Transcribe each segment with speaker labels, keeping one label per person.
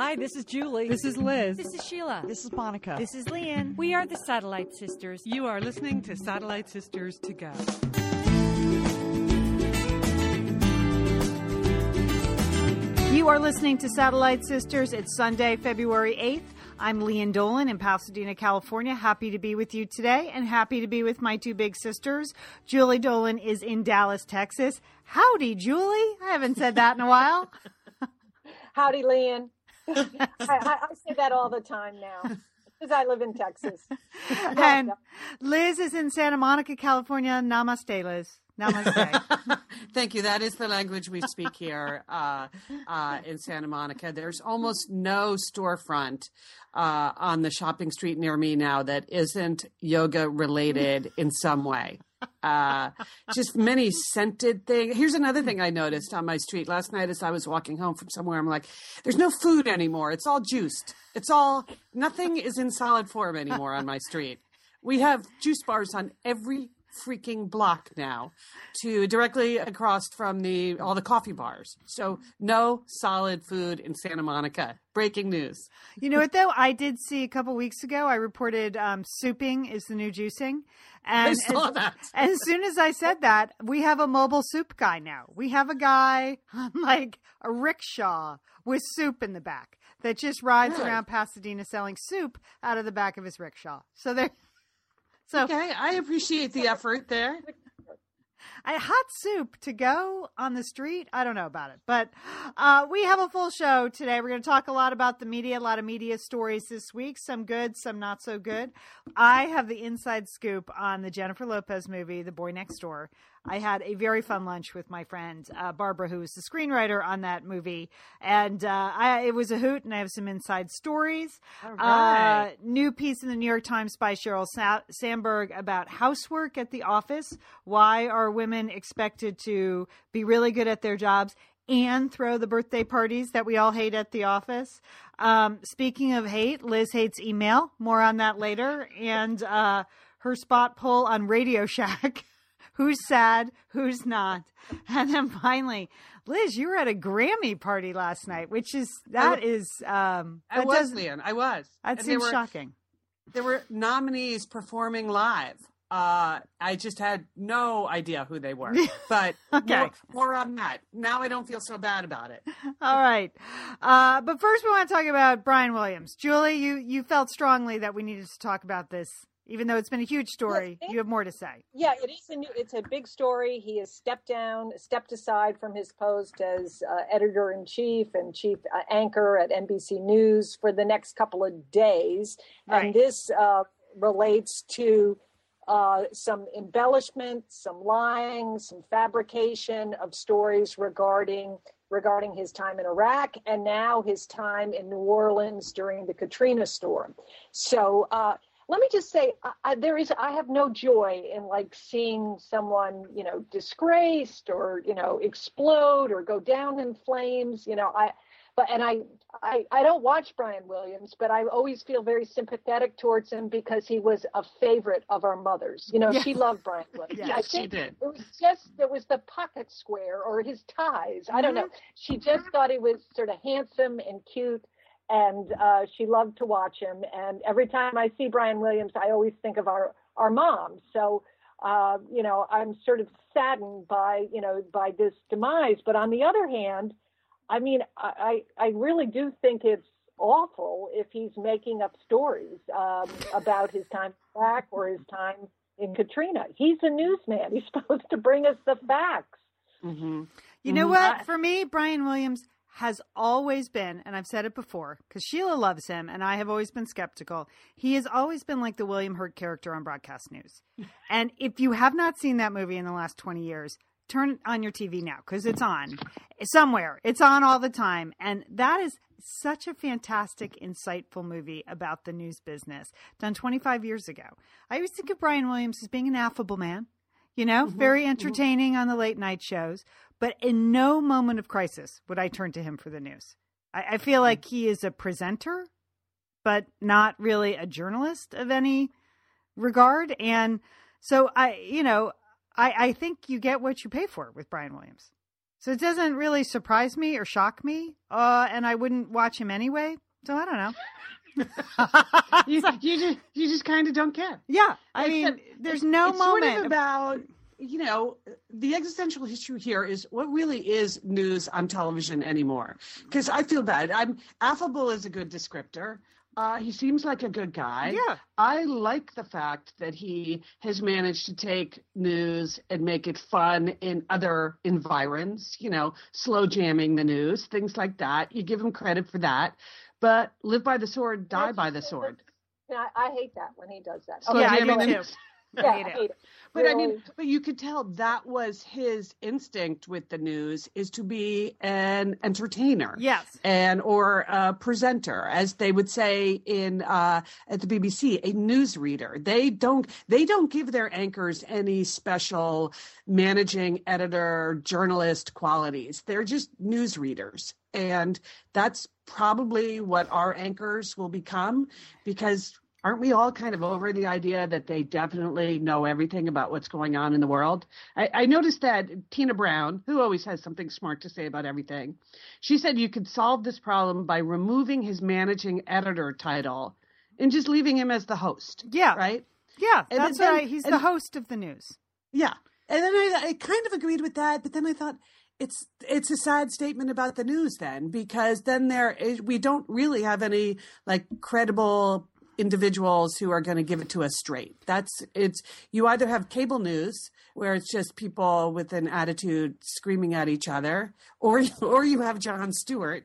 Speaker 1: Hi, this is Julie.
Speaker 2: This is Liz.
Speaker 3: This is Sheila.
Speaker 4: This is Monica.
Speaker 5: This is Lian.
Speaker 3: We are the Satellite Sisters.
Speaker 2: You are listening to Satellite Sisters to Go.
Speaker 5: You are listening to Satellite Sisters. It's Sunday, February 8th. I'm Lian Dolan in Pasadena, California. Happy to be with you today and happy to be with my two big sisters. Julie Dolan is in Dallas, Texas. Howdy, Julie. I haven't said that in a while.
Speaker 6: Howdy, Lian. I, I, I say that all the time now because I live in Texas.
Speaker 5: and Liz is in Santa Monica, California. Namaste, Liz. Namaste.
Speaker 4: Thank you. That is the language we speak here uh, uh, in Santa Monica. There's almost no storefront uh, on the shopping street near me now that isn't yoga related in some way. Uh, just many scented things. Here's another thing I noticed on my street last night as I was walking home from somewhere. I'm like, there's no food anymore. It's all juiced. It's all, nothing is in solid form anymore on my street. We have juice bars on every freaking block now to directly across from the all the coffee bars. So no solid food in Santa Monica. Breaking news.
Speaker 5: You know what though? I did see a couple weeks ago. I reported um, souping is the new juicing, and
Speaker 4: I saw
Speaker 5: as,
Speaker 4: that.
Speaker 5: as soon as I said that, we have a mobile soup guy now. We have a guy like a rickshaw with soup in the back that just rides around Pasadena selling soup out of the back of his rickshaw. So there. So
Speaker 4: Okay, I appreciate the effort there.
Speaker 5: a hot soup to go on the street. I don't know about it, but uh, we have a full show today. We're going to talk a lot about the media, a lot of media stories this week, some good, some not so good. I have the inside scoop on the Jennifer Lopez movie, The Boy Next Door. I had a very fun lunch with my friend uh, Barbara, was the screenwriter on that movie, and uh, I, it was a hoot. And I have some inside stories.
Speaker 4: All
Speaker 5: Uh, new piece in the New York Times by Sheryl Sa- Sandberg about housework at the office. Why are women expected to be really good at their jobs and throw the birthday parties that we all hate at the office? Um, speaking of hate, Liz hates email. More on that later. And uh, her spot poll on Radio Shack. Who's sad? Who's not? And then finally, Liz, you were at a Grammy party last night, which is that is um,
Speaker 4: I was, Lian. I was.
Speaker 5: That
Speaker 4: And
Speaker 5: seems
Speaker 4: were-
Speaker 5: shocking.
Speaker 4: There were nominees performing live. Uh, I just had no idea who they were. But
Speaker 5: Okay.
Speaker 4: more, more on that. Now I don't feel so bad about it.
Speaker 5: All right. Uh, but first, we want to talk about Brian Williams. Julie, you, you felt strongly that we needed to talk about this, even though it's been a huge story.
Speaker 6: Yes, it-
Speaker 5: You have more to say.
Speaker 6: Yeah, it is a new. It's a big story. He has stepped down, stepped aside from his post as uh, editor in chief and chief uh, anchor at NBC News for the next couple of days,
Speaker 5: Right.
Speaker 6: and this uh, relates to uh, some embellishment, some lying, some fabrication of stories regarding regarding his time in Iraq and now his time in New Orleans during the Katrina storm. So. Uh, let me just say I, I, there is i have no joy in like seeing someone you know disgraced or you know explode or go down in flames you know i but and I, I i don't watch brian williams but i always feel very sympathetic towards him because he was a favorite of our mothers. You know
Speaker 5: Yeah.
Speaker 6: she loved brian williams.
Speaker 5: Yes,
Speaker 6: I
Speaker 4: she did.
Speaker 6: it was just it was the pocket square or his ties. I don't know. Mm-hmm. She just thought he was sort of handsome and cute and uh, she loved to watch him. And every time I see Brian Williams, I always think of our our mom. So, uh, you know, I'm sort of saddened by you know by this demise. But on the other hand, I mean, I I I really do think it's awful if he's making up stories um, about his time back or his time in Katrina. He's a newsman. He's supposed to bring us the facts.
Speaker 4: hmm
Speaker 5: You know
Speaker 4: Mhm.
Speaker 5: what? For me, Brian Williams has always been, and I've said it before, because Sheila loves him, and I have always been skeptical. He has always been like the William Hurt character on broadcast news. and if you have not seen that movie in the last 20 years, turn on your TV now because it's on somewhere. It's on all the time. And that is such a fantastic, insightful movie about the news business done 25 years ago. I always think of Brian Williams as being an affable man, you know, mm-hmm. very mm-hmm. entertaining on the late night shows. But in no moment of crisis would I turn to him for the news. I, I feel like he is a presenter, but not really a journalist of any regard. And so I, you know, I, I think you get what you pay for with Brian Williams. So it doesn't really surprise me or shock me, uh, and I wouldn't watch him anyway. So I don't know.
Speaker 4: you, you just you just kind of don't care.
Speaker 5: Yeah, I mean,
Speaker 4: Except
Speaker 5: there's no moment.
Speaker 4: Sort of about you know the existential issue here is what really is news on television anymore. Because I feel bad. I'm affable is a good descriptor. Uh, he seems like a good guy.
Speaker 5: Yeah.
Speaker 4: I like the fact that he has managed to take news and make it fun in other environs, you know, slow jamming the news, things like that. You give him credit for that. But live by the sword, die by the sword.
Speaker 6: And I, I hate that when he does that.
Speaker 4: Slow
Speaker 5: Yeah, I do
Speaker 4: the
Speaker 5: too.
Speaker 6: Yeah,
Speaker 5: hate it.
Speaker 6: hate it.
Speaker 4: But I mean, but you could tell that was his instinct with the news is to be an entertainer.
Speaker 5: yes.
Speaker 4: And or a presenter, as they would say in uh, at the BBC, a newsreader. They don't they don't give their anchors any special managing editor journalist qualities. They're just newsreaders, and that's probably what our anchors will become because aren't we all kind of over the idea that they definitely know everything about what's going on in the world? I, I noticed that Tina Brown, who always has something smart to say about everything, she said you could solve this problem by removing his managing editor title and just leaving him as the host.
Speaker 5: Yeah.
Speaker 4: Right?
Speaker 5: Yeah,
Speaker 4: And
Speaker 5: that's
Speaker 4: then-
Speaker 5: right. He's the host of the news.
Speaker 4: Yeah. And then I, I kind of agreed with that, but then I thought it's it's a sad statement about the news then because then there is, we don't really have any like credible individuals who are going to give it to us straight. That's it's you either have cable news where it's just people with an attitude screaming at each other or or you have Jon Stewart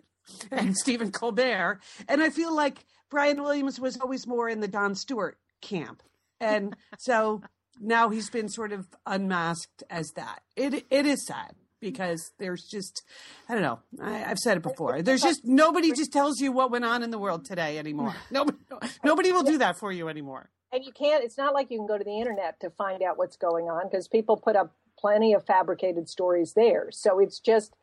Speaker 4: and Stephen Colbert and I feel like Brian Williams was always more in the Jon Stewart camp. And so now he's been sort of unmasked as that. It it is sad because there's just I don't know. I, I've said it before. There's just nobody just tells you what went on in the world today anymore. Nobody nobody will do that for you anymore.
Speaker 6: and you can't it's not like you can go to the internet to find out what's going on because people put up plenty of fabricated stories there so it's just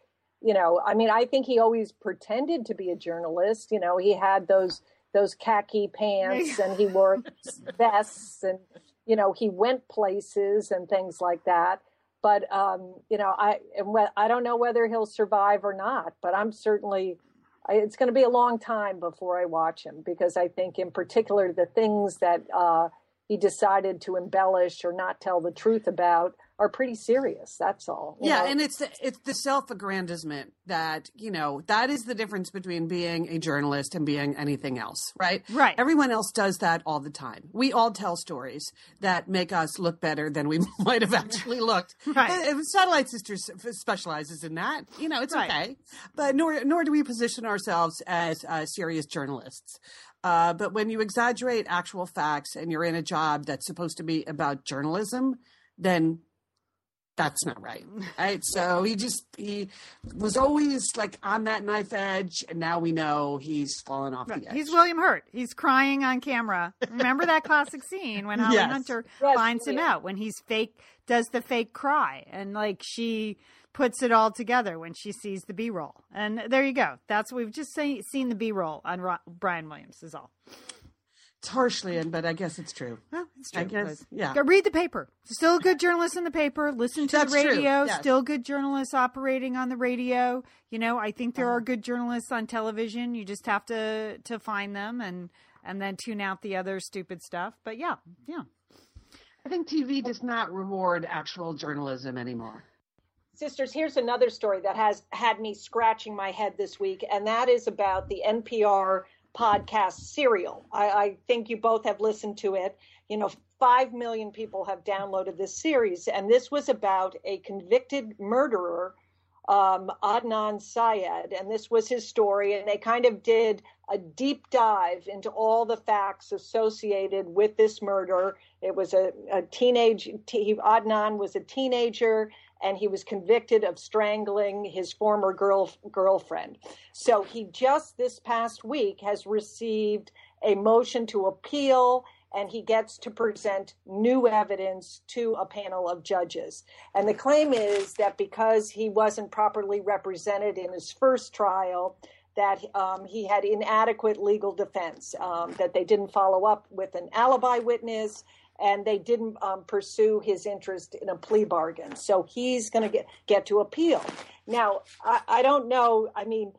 Speaker 6: you know i mean i think he always pretended to be a journalist you know he had those those khaki pants and he wore vests and you know he went places and things like that but um you know i i don't know whether he'll survive or not but i'm certainly I, it's going to be a long time before I watch him because I think, in particular, the things that uh, he decided to embellish or not tell the truth about are pretty serious. That's all.
Speaker 4: Yeah,
Speaker 6: know?
Speaker 4: and it's the, it's the self-aggrandizement that you know that is the difference between being a journalist and being anything else, right?
Speaker 5: Right.
Speaker 4: Everyone else does that all the time. We all tell stories that make us look better than we might have actually looked.
Speaker 5: Right.
Speaker 4: And- and Satellite Sisters specializes in that. You know, it's
Speaker 5: Right.
Speaker 4: okay, but nor nor do we position ourselves as uh, serious journalists. Uh, but when you exaggerate actual facts and you're in a job that's supposed to be about journalism, then that's not right. Right. So he just he was always like on that knife edge, and now we know he's fallen off the edge.
Speaker 5: He's William Hurt. He's crying on camera. Remember that classic scene when Holly
Speaker 4: Yes.
Speaker 5: Hunter
Speaker 6: Yes,
Speaker 5: finds him out when he's fake, does the fake cry, and like she puts it all together when she sees the B-roll. And there you go. That's we've just seen, seen the B-roll on Ro- Brian Williams. Is all.
Speaker 4: It's harshly in, but I guess it's true.
Speaker 5: Well, it's true.
Speaker 4: I guess, yeah.
Speaker 5: Go read the paper. Still a good journalists in the paper. Listen to
Speaker 4: That's
Speaker 5: the radio.
Speaker 4: yes.
Speaker 5: Still good journalists operating on the radio. You know, I think there are
Speaker 4: Uh-huh.
Speaker 5: good journalists on television. You just have to to find them and and then tune out the other stupid stuff. But yeah, yeah.
Speaker 4: I think TV does not reward actual journalism anymore.
Speaker 6: Sisters, here's another story that has had me scratching my head this week, and that is about the NPR podcast Serial. I, I think you both have listened to it. You know, five million people have downloaded this series, and this was about a convicted murderer, um, Adnan Syed, and this was his story. And they kind of did a deep dive into all the facts associated with this murder. It was a, a teenage, he, Adnan was a teenager and he was convicted of strangling his former girl, girlfriend. So he just this past week has received a motion to appeal and he gets to present new evidence to a panel of judges. And the claim is that because he wasn't properly represented in his first trial, that um, he had inadequate legal defense, um, that they didn't follow up with an alibi witness, and they didn't um, pursue his interest in a plea bargain. So he's going to get get to appeal. Now, I, I don't know. I mean,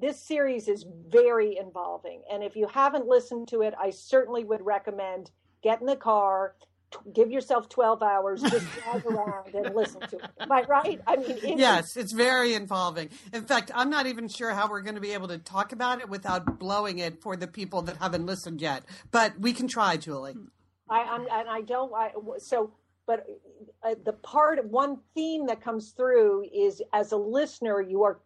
Speaker 6: this series is very involving, and if you haven't listened to it, I certainly would recommend get in the car. Give yourself 12 hours, just drive around and listen to it. Am I right? I mean, it
Speaker 4: yes,
Speaker 6: is-
Speaker 4: it's very involving. In fact, I'm not even sure how we're going to be able to talk about it without blowing it for the people that haven't listened yet. But we can try, Julie.
Speaker 6: I, I'm, and I don't. I, so, but uh, the part, one theme that comes through is, as a listener, you are,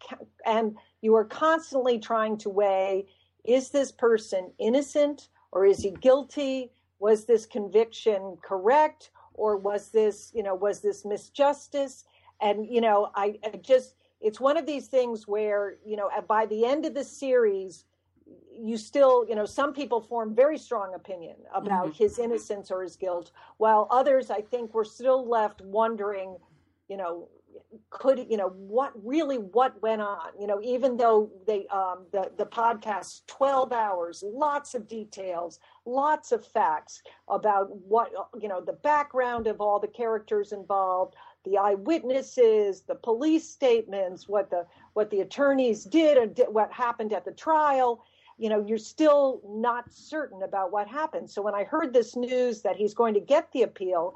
Speaker 6: and you are constantly trying to weigh: is this person innocent or is he guilty? Was this conviction correct or was this, you know, was this misjustice? And you know, I, I just, it's one of these things where, you know, by the end of the series you still, you know, some people form very strong opinion about his innocence or his guilt, while others, I think, were still left wondering, you know, could you know what really what went on? You know even though they um the the podcast 12 hours lots of details lots of facts about what you know the background of all the characters involved the eyewitnesses the police statements what the what the attorneys did and what happened at the trial you know you're still not certain about what happened. So when i heard this news that he's going to get the appeal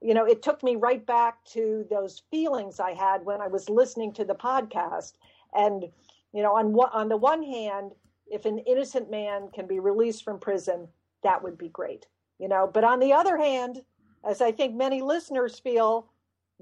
Speaker 6: you know it took me right back to those feelings i had when i was listening to the podcast. And you know on one on the one hand if an innocent man can be released from prison that would be great you know. But on the other hand as i think many listeners feel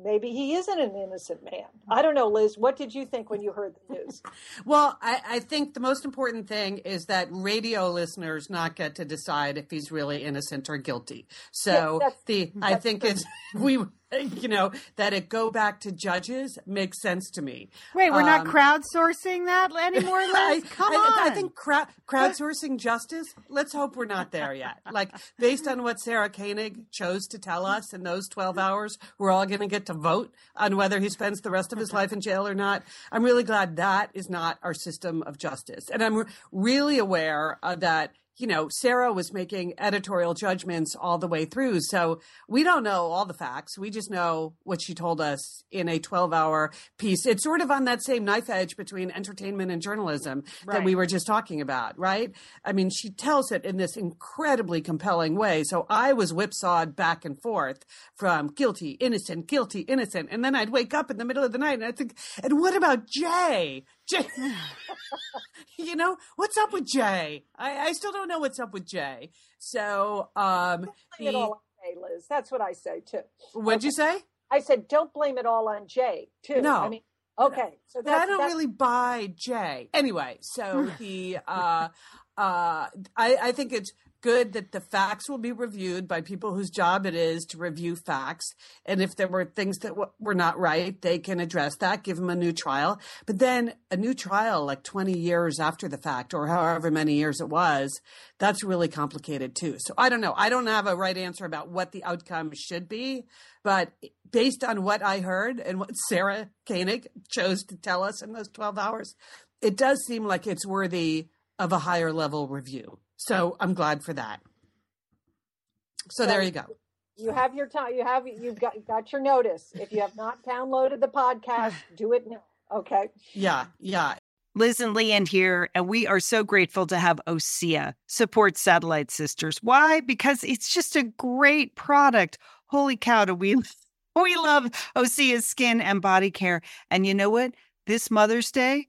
Speaker 6: maybe he isn't an innocent man. I don't know liz what did you think when you heard the news?
Speaker 4: Well, I, I think the most important thing is that radio listeners not get to decide if he's really innocent or guilty. So
Speaker 6: that's-
Speaker 4: the I think it's we you know that it go back to judges makes sense to me.
Speaker 5: Wait, we're not
Speaker 4: Um,
Speaker 5: crowdsourcing that anymore, Liz?
Speaker 4: I,
Speaker 5: Come
Speaker 4: I,
Speaker 5: on.
Speaker 4: I think crowd, crowdsourcing justice. Let's hope we're not there yet. Like based on what Sarah Koenig chose to tell us in those twelve hours, we're all going to get to vote on whether he spends the rest of his life in jail or not. I'm really glad that is not our system of justice, and I'm re- really aware uh, that you know, Sarah was making editorial judgments all the way through. So we don't know all the facts. We just know what she told us in a 12 hour piece. It's sort of on that same knife edge between entertainment and journalism that we were just talking about, right? I mean, she tells it in this incredibly compelling way. So I was whipsawed back and forth from guilty, innocent, guilty, innocent. And then I'd wake up in the middle of the night and I'd think, and what about Jay? Jay, you know, what's up with Jay? I, I still don't know what's up with Jay. So, um,
Speaker 6: blame it all on jay liz that's what i say too
Speaker 4: what'd you say?
Speaker 6: i said don't blame it all on jay too
Speaker 4: No.
Speaker 6: i mean okay so
Speaker 4: But I don't
Speaker 6: that's
Speaker 4: really buy Jay. Anyway, so he, uh, uh, I, I think it's good that the facts will be reviewed by people whose job it is to review facts. And if there were things that w- were not right, they can address that, give them a new trial. But then a new trial, like 20 years after the fact, or however many years it was, that's really complicated too. So I don't know. I don't have a right answer about what the outcome should be, but based on what I heard and what Sarah Koenig chose to tell us in those 12 hours, it does seem like it's worthy of a higher level review. So I'm glad for that. So there you go.
Speaker 6: you have your time you have you've got you've got your notice if you have not downloaded the podcast do it now okay
Speaker 4: Yeah, yeah.
Speaker 1: Liz and Lian here, and we are so grateful to have OSEA support Satellite Sisters. Why? Because it's just a great product. Holy cow, do we we love OSEA's skin and body care. And you know what? This Mother's Day,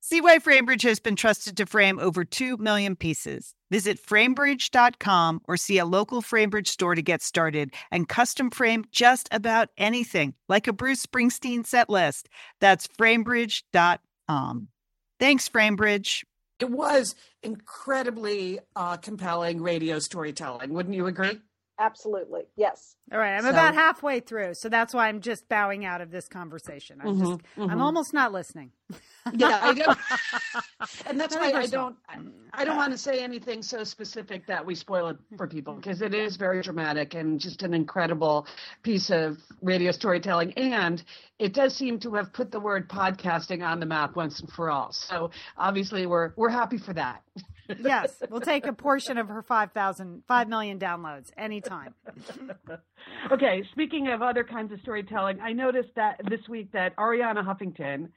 Speaker 5: See why FrameBridge has been trusted to frame over 2 million pieces. Visit framebridge.com or see a local FrameBridge store to get started and custom frame just about anything, like a Bruce Springsteen set list. That's framebridge.com. Thanks, FrameBridge.
Speaker 4: It was incredibly uh, compelling radio storytelling. Wouldn't you agree?
Speaker 7: Absolutely. Yes.
Speaker 8: All right, I'm
Speaker 4: So-
Speaker 8: about halfway through, so that's why I'm just bowing out of this conversation. I'm just,
Speaker 4: Mhm,
Speaker 8: I'm
Speaker 4: mhm.
Speaker 8: almost not listening.
Speaker 4: Yeah, I know. and that's why I don't. I don't want to say anything so specific that we spoil it for people because it is very dramatic and just an incredible piece of radio storytelling. And it does seem to have put the word podcasting on the map once and for all. So obviously, we're we're happy for that.
Speaker 8: Yes, we'll take a portion of her 5,000, 5 million downloads anytime.
Speaker 4: Okay, speaking of other kinds of storytelling, I noticed that this week that Arianna Huffington,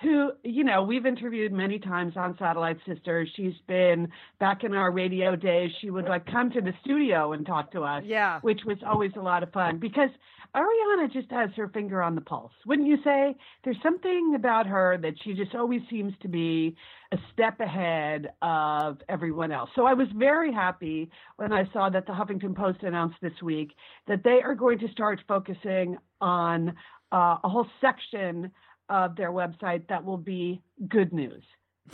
Speaker 4: who, you know, we've interviewed many times on Satellite Sisters, she's been back in our radio days. She would like come to the studio and talk to us,
Speaker 8: Yeah.
Speaker 4: which was always a lot of fun because Arianna just has her finger on the pulse, wouldn't you say? There's something about her that she just always seems to be a step ahead of everyone else. So I was very happy when I saw that the Huffington Post announced this week that they are going to start focusing on uh, a whole section of their website that will be good news.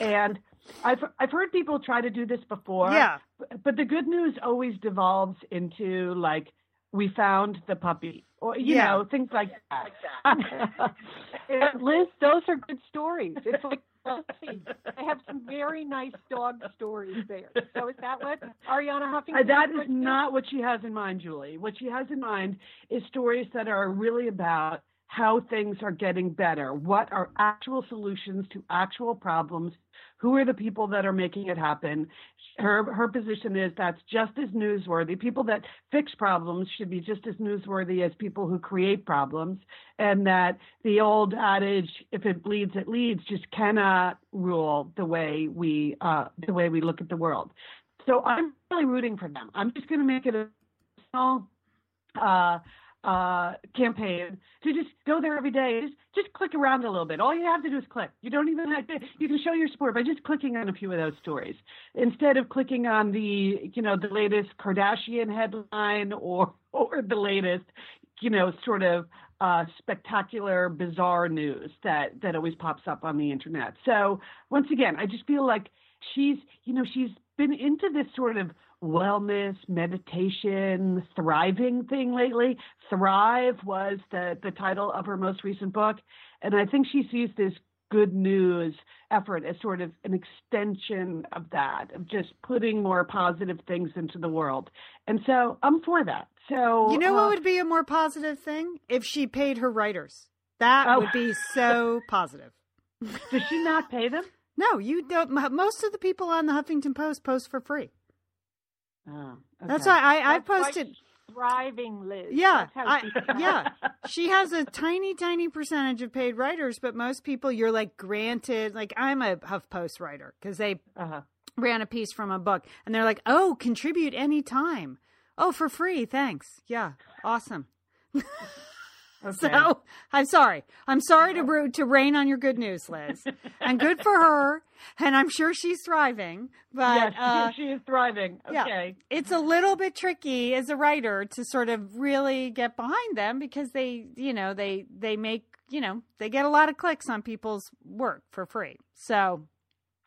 Speaker 4: And I've I've heard people try to do this before,
Speaker 8: Yeah.
Speaker 4: but the good news always devolves into like we found the puppy or you
Speaker 8: Yeah.
Speaker 4: know things like that.
Speaker 6: And Liz, those are good stories. It's like I have some very nice dog stories there. So is that what Arianna Huffington?
Speaker 4: Uh, that is not what she has in mind, Julie. What she has in mind is stories that are really about how things are getting better. What are actual solutions to actual problems who are the people that are making it happen. Her her position is that's just as newsworthy. People that fix problems should be just as newsworthy as people who create problems, and that the old adage "if it bleeds, it leads" just cannot rule the way we uh, the way we look at the world. So I'm really rooting for them. I'm just going to make it a small uh, uh, campaign to just go there every day. Just just click around a little bit. All you have to do is click. You don't even have to. You can show your support by just clicking on a few of those stories instead of clicking on the you know the latest Kardashian headline or or the latest you know sort of uh, spectacular, bizarre news that that always pops up on the internet. So once again, I just feel like she's you know she's been into this sort of wellness, meditation, thriving thing lately. Thrive was the, the title of her most recent book. And I think she sees this good news effort as sort of an extension of that, of just putting more positive things into the world. And so I'm for that. So
Speaker 5: You know
Speaker 4: uh,
Speaker 5: what would be a more positive thing? If she paid her writers. That
Speaker 4: Oh.
Speaker 5: would be so positive.
Speaker 4: Does she not pay them?
Speaker 5: No, you don't. Most of the people on the Huffington Post post for free.
Speaker 4: Oh,
Speaker 5: That's why I, I posted.
Speaker 6: thriving, Liz.
Speaker 5: Yeah, I, yeah. She has a tiny, tiny percentage of paid writers, but most people you're like granted. Like I'm a HuffPost writer because they
Speaker 4: Uh-huh.
Speaker 5: ran a piece from a book, and they're like, "Oh, contribute anytime. Oh, for free, thanks. Yeah, awesome."
Speaker 4: Okay.
Speaker 5: So I'm sorry. I'm sorry to ru- to rain on your good news, Liz, and good for her. And I'm sure she's thriving. But
Speaker 4: yes,
Speaker 5: uh,
Speaker 4: she is thriving.
Speaker 5: yeah.
Speaker 4: Okay.
Speaker 5: it's a little bit tricky as a writer to sort of really get behind them because they, you know, they they make, you know, they get a lot of clicks on people's work for free. So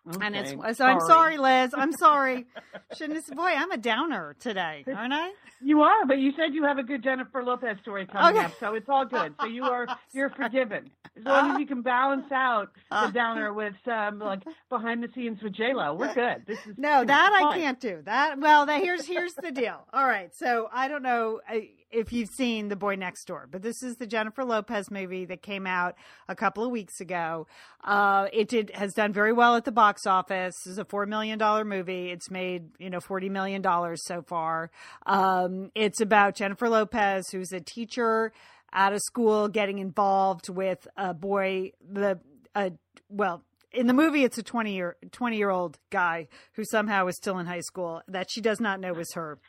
Speaker 5: and it's so I'm sorry, Liz. I'm sorry. Shouldn't have, boy, I'm a downer today, aren't I?
Speaker 4: You are, but you said you have a good Jennifer Lopez story coming
Speaker 5: Okay.
Speaker 4: up, so it's all good. So you are you're forgiven as long as you can balance out the downer with some like behind the scenes with J Lo. We're good. This is
Speaker 5: No, that I can't do. That well, that here's here's the deal. All right, so I don't know uh, if you've seen The Boy Next Door, but this is the Jennifer Lopez movie that came out a couple of weeks ago. Uh, it did has done very well at the box office. Is a four million dollar movie. It's made you know forty million dollars so far. Um, it's about Jennifer Lopez, who's a teacher out of school, getting involved with a boy. The uh, well, in the movie it's a 20 year 20 year old guy who somehow is still in high school that she does not know is her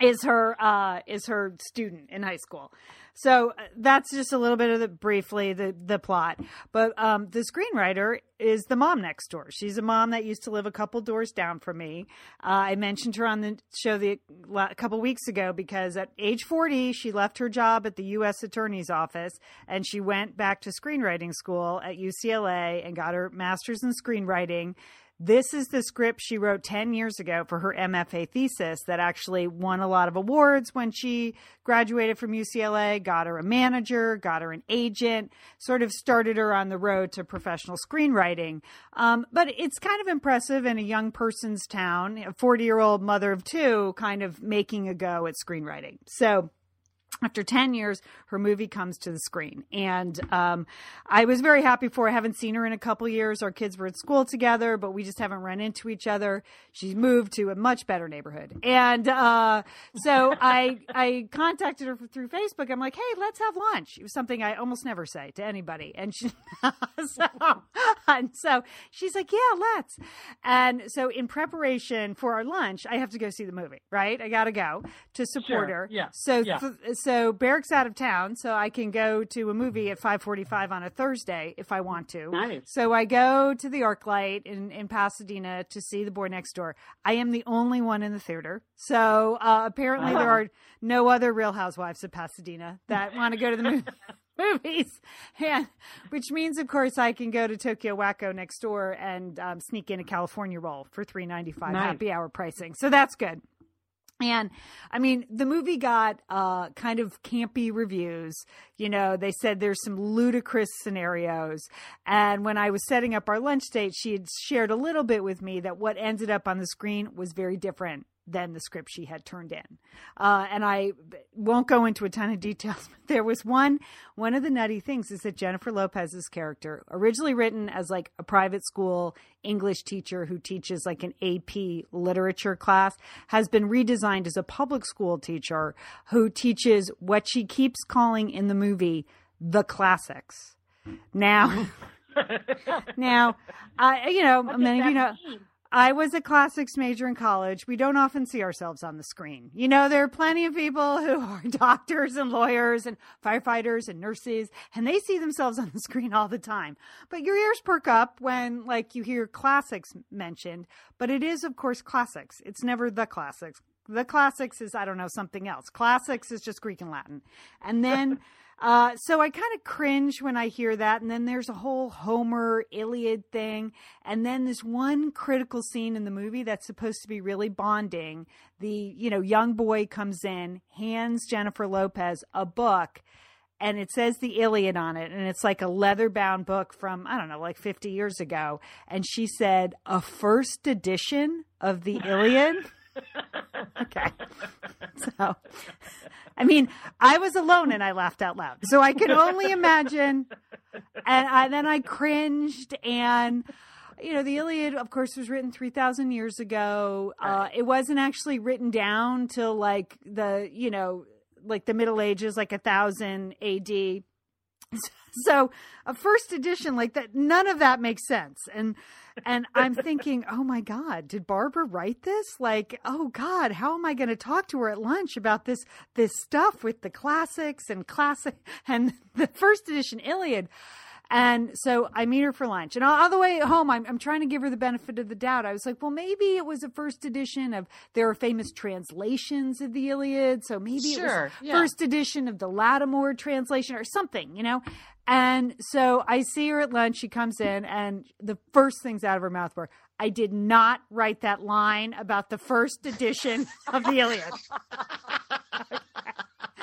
Speaker 5: is her uh is her student in high school. So uh, that's just a little bit of the briefly the the plot. But um the screenwriter is the mom next door. She's a mom that used to live a couple doors down from me. Uh, i mentioned her on the show the a couple weeks ago because at age 40 she left her job at the u.s attorney's office and she went back to screenwriting school at ucla and got her master's in screenwriting this is the script she wrote 10 years ago for her MFA thesis that actually won a lot of awards when she graduated from UCLA, got her a manager, got her an agent, sort of started her on the road to professional screenwriting. Um, but it's kind of impressive in a young person's town, a 40 year old mother of two, kind of making a go at screenwriting. So, after 10 years, her movie comes to the screen. And um, I was very happy for her. I haven't seen her in a couple years. Our kids were at school together, but we just haven't run into each other. She's moved to a much better neighborhood. And uh, so I, I contacted her through Facebook. I'm like, hey, let's have lunch. It was something I almost never say to anybody. And she, so, and so she's like, yeah, let's. And so in preparation for our lunch, I have to go see the movie, right? I got to go to support
Speaker 4: Sure.
Speaker 5: her.
Speaker 4: Yeah.
Speaker 5: So
Speaker 4: Yeah.
Speaker 5: th- so Barrick's out of town, so I can go to a movie at 5:45 on a Thursday if I want to.
Speaker 4: Nice.
Speaker 5: So I go to the ArcLight in in Pasadena to see The Boy Next Door. I am the only one in the theater. So uh, apparently there are no other Real Housewives of Pasadena that want to go to the movie. Movies, and which means, of course, I can go to Tokyo Wacko next door and um, sneak in a California roll for three ninety five
Speaker 4: Nice.
Speaker 5: happy hour pricing. So that's good. And I mean, the movie got uh, kind of campy reviews. You know, they said there's some ludicrous scenarios. And when I was setting up our lunch date, she had shared a little bit with me that what ended up on the screen was very different than the script she had turned in. Uh, and I won't go into a ton of details, but there was one, one of the nutty things is that Jennifer Lopez's character, originally written as like a private school English teacher who teaches like an AP literature class, has been redesigned as a public school teacher who teaches what she keeps calling in the movie the classics. Now, now, I, you know, many of you know, I was a classics major in college. We don't often see ourselves on the screen. You know, there are plenty of people who are doctors and lawyers and firefighters and nurses, and they see themselves on the screen all the time. But your ears perk up when, like, you hear classics mentioned. But it is, of course, classics. It's never the classics. The classics is, I don't know, something else. Classics is just Greek and Latin. And then. Uh, so I kind of cringe when I hear that. And then there's a whole Homer Iliad thing. And then this one critical scene in the movie that's supposed to be really bonding. The, you know, young boy comes in, hands Jennifer Lopez a book and it says the Iliad on it, and it's like a leather bound book from, I don't know, like 50 years ago. And she said, a first edition of the Iliad. okay. So, I mean, I was alone and I laughed out loud. So I can only imagine. And I, then I cringed and you know, the Iliad, of course, was written 3,000 years ago. Uh, it wasn't actually written down till like the, you know, like the Middle Ages, like a thousand AD. So a first edition like that, none of that makes sense. And and I'm thinking, oh my God, did Barbara write this? Like, oh God, how am I going to talk to her at lunch about this this stuff with the classics and classic and the first edition Iliad? And so I meet her for lunch. And all the way home, I'm, I'm trying to give her the benefit of the doubt. I was like, well, maybe it was a first edition of, there are famous translations of the Iliad. So maybe
Speaker 4: Sure,
Speaker 5: it was
Speaker 4: yeah.
Speaker 5: first edition of the Lattimore translation or something, you know? And so I see her at lunch. She comes in, and the first things out of her mouth were, I did not write that line about the first edition of the Iliad.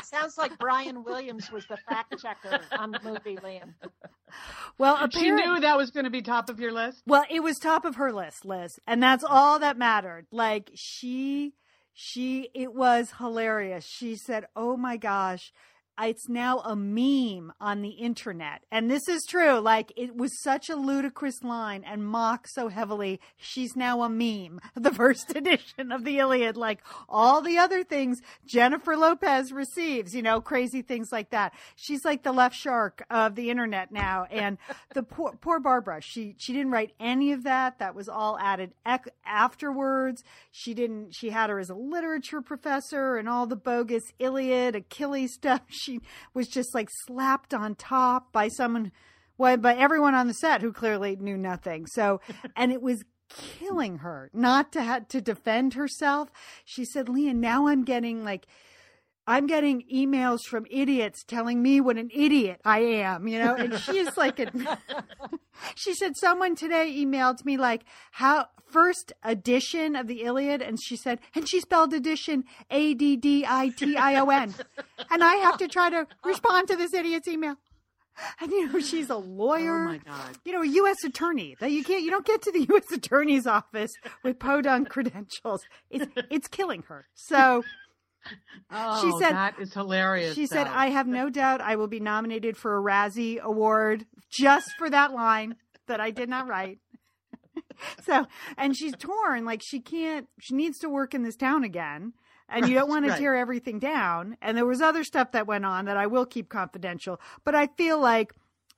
Speaker 6: Sounds like Brian Williams was the fact checker on the movie, Lian.
Speaker 5: Well,
Speaker 9: She knew that was going to be top of your list.
Speaker 5: Well, it was top of her list, Liz, and that's all that mattered. Like she, she, it was hilarious. She said, "Oh my gosh." It's now a meme on the internet. And this is true. Like, it was such a ludicrous line and mocked so heavily. She's now a meme. The first edition of the Iliad, like all the other things Jennifer Lopez receives, you know, crazy things like that. She's like the left shark of the internet now. And the poor, poor Barbara, she, she didn't write any of that. That was all added ec- afterwards. She didn't, she had her as a literature professor and all the bogus Iliad, Achilles stuff. She was just like slapped on top by someone, well, by everyone on the set who clearly knew nothing. So, and it was killing her not to have to defend herself. She said, Leah, now I'm getting like, I'm getting emails from idiots telling me what an idiot I am, you know, and she's like, a, she said someone today emailed me like how first edition of the Iliad, and she said, and she spelled edition A D D I T I O N, and I have to try to respond to this idiot's email. And you know, she's a lawyer
Speaker 4: Oh my God.
Speaker 5: you know, a U.S. attorney. That you can't, you don't get to the U.S. attorney's office with podunk credentials. It's it's killing her. So
Speaker 9: Oh,
Speaker 5: said-
Speaker 9: that is hilarious.
Speaker 5: she said, "I have no doubt I will be nominated for a Razzie Award just for that line that I did not write." so, and she's torn. Like she can't. She needs to work in this town again. And you don't want to
Speaker 4: Right.
Speaker 5: tear everything down. And there was other stuff that went on that I will keep confidential. But I feel like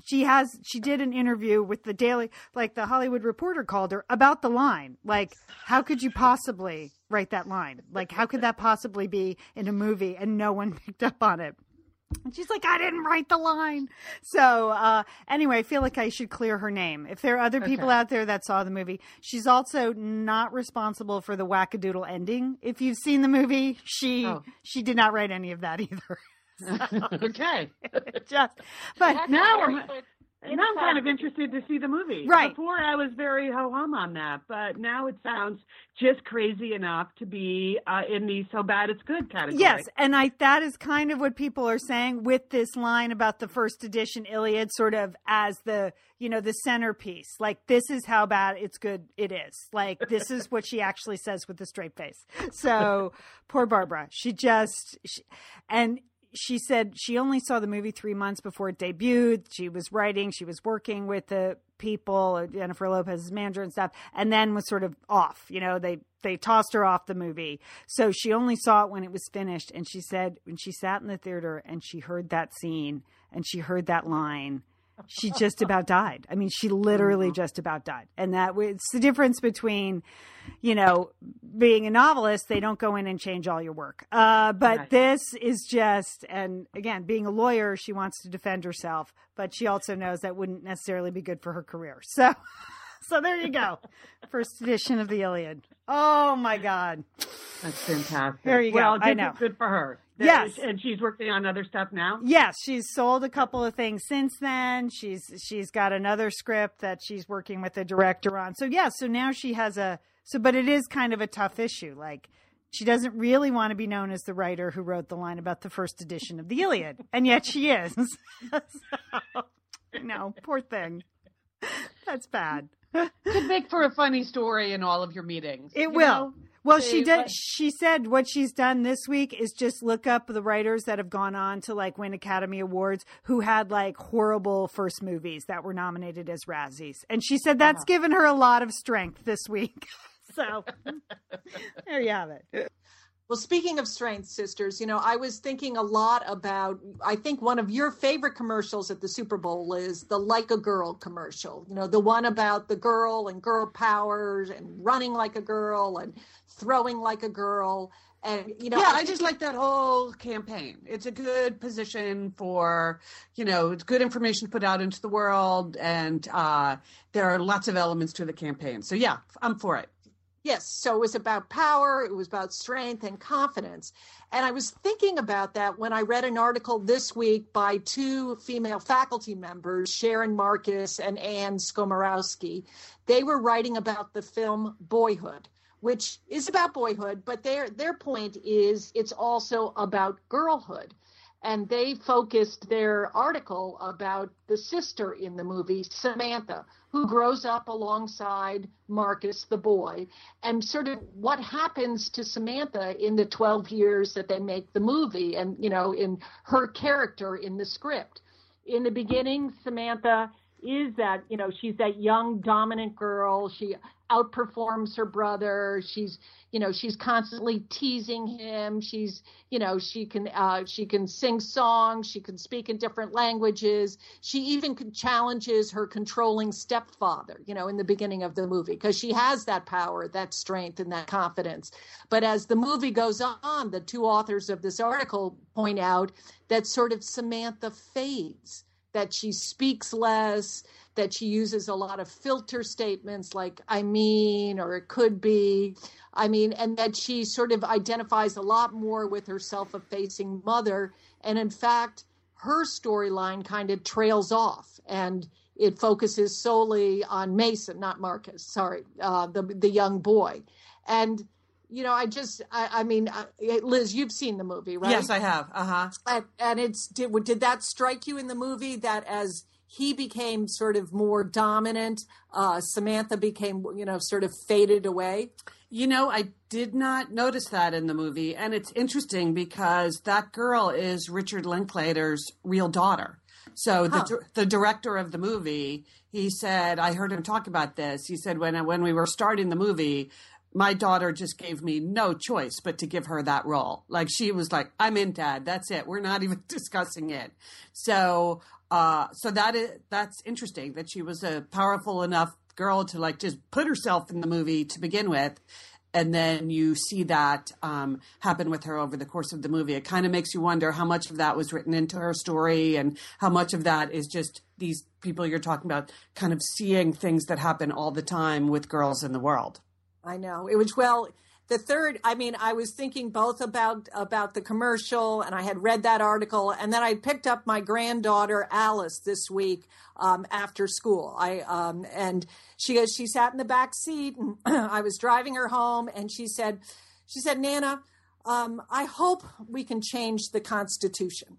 Speaker 5: she has she did an interview with the daily like the hollywood reporter called her about the line like how could you possibly write that line. Like how could that possibly be in a movie and no one picked up on it? And she's like i didn't write the line. So uh anyway i feel like i should clear her name. If there are other people
Speaker 9: Okay.
Speaker 5: out there that saw the movie she's also not responsible for the wackadoodle ending. If you've seen the movie she
Speaker 4: Oh.
Speaker 5: she did not write any of that either.
Speaker 9: Okay.
Speaker 5: just but
Speaker 9: Now we're- And I'm kind of interested to see the movie.
Speaker 5: Right.
Speaker 9: Before I was very ho hum on that, but now it sounds just crazy enough to be uh, in the so bad it's good category.
Speaker 5: Yes, and I that is kind of what people are saying with this line about the first edition Iliad sort of as the, you know, the centerpiece. Like this is how bad it's good it is. Like this is what she actually says with a straight face. So, poor Barbara. She just she, and she said she only saw the movie three months before it debuted. She was writing, she was working with the people, uh, Jennifer Lopez's manager and stuff, and then was sort of off. You know, they they tossed her off the movie, so she only saw it when it was finished. And she said when she sat in the theater and she heard that scene and she heard that line. She just about died. I mean, she literally just about died. And that was the difference between, you know, being a novelist, they don't go in and change all your work. Uh, but
Speaker 9: Right.
Speaker 5: this is just, and again, being a lawyer, she wants to defend herself, but she also knows that wouldn't necessarily be good for her career. So, so there you go. First edition of the Iliad. Oh my God.
Speaker 9: That's fantastic.
Speaker 5: There you go.
Speaker 9: Well,
Speaker 5: I
Speaker 9: good,
Speaker 5: know.
Speaker 9: good for her.
Speaker 5: Yes.
Speaker 9: And she's working on other stuff now.
Speaker 5: Yes, she's sold a couple of things since then. She's she's got another script that she's working with a director on. So yeah, so now she has a so but it is kind of a tough issue. Like she doesn't really want to be known as the writer who wrote the line about the first edition of the Iliad, and yet she is. so, no, poor thing. That's bad.
Speaker 4: Could make for a funny story in all of your meetings.
Speaker 5: It
Speaker 4: you
Speaker 5: will.
Speaker 4: know?
Speaker 5: Well, she did.
Speaker 4: what-
Speaker 5: She said what she's done this week is just look up the writers that have gone on to like win Academy Awards who had like horrible first movies that were nominated as Razzies, and she said that's uh-huh. given her a lot of strength this week. so there you have it.
Speaker 6: Well, speaking of strength, sisters, you know, I was thinking a lot about, I think one of your favorite commercials at the Super Bowl is the Like a Girl commercial, you know, the one about the girl and girl powers and running like a girl and throwing like a girl. And, you know,
Speaker 4: yeah, I
Speaker 6: think
Speaker 4: just like that whole campaign. It's a good position for, you know, it's good information to put out into the world, and uh, there are lots of elements to the campaign. So yeah, I'm for it.
Speaker 6: Yes. So it was about power, it was about strength and confidence. And I was thinking about that when I read an article this week by two female faculty members, Sharon Marcus and Anne Skomorowsky. They were writing about the film Boyhood, which is about boyhood, but their their point is it's also about girlhood. And they focused their article about the sister in the movie, Samantha, who grows up alongside Marcus, the boy, and sort of what happens to Samantha in the 12 years that they make the movie and, you know, in her character in the script. In the beginning, Samantha is that, you know, she's that young, dominant girl. She outperforms her brother. She's, you know, she's constantly teasing him. She's, you know, she can, uh, she can sing songs. She can speak in different languages. She even challenges her controlling stepfather, you know, in the beginning of the movie, because she has that power, that strength, and that confidence. But as the movie goes on, the two authors of this article point out that sort of Samantha fades, that she speaks less, that she uses a lot of filter statements like I mean or it could be. I mean, and that she sort of identifies a lot more with her self effacing mother. And in fact, her storyline kind of trails off and it focuses solely on Mason, not Marcus, sorry, uh, the, the young boy. And, you know, I just, I, I mean, uh, Liz, you've seen the movie, right?
Speaker 4: Yes, I have. Uh huh.
Speaker 6: and, and it's did did that strike you in the movie that as he became sort of more dominant, uh, Samantha became you know sort of faded away.
Speaker 4: You know, I did not notice that in the movie, and it's interesting because that girl is Richard Linklater's real daughter. So the
Speaker 6: Huh.
Speaker 4: the director of the movie, he said, I heard him talk about this. He said when when we were starting the movie, my daughter just gave me no choice but to give her that role. Like she was like, "I'm in, Dad. That's it. We're not even discussing it." So, uh, so that is that's interesting that she was a powerful enough girl to like just put herself in the movie to begin with, and then you see that um, happen with her over the course of the movie. It kind of makes you wonder how much of that was written into her story, and how much of that is just these people you're talking about kind of seeing things that happen all the time with girls in the world.
Speaker 6: I know it was well, the third i mean i was thinking both about about the commercial and i had read that article and then i picked up my granddaughter alice this week um, after school. I um, and she goes she sat in the back seat and i was driving her home and she said she said nana um, i hope we can change the constitution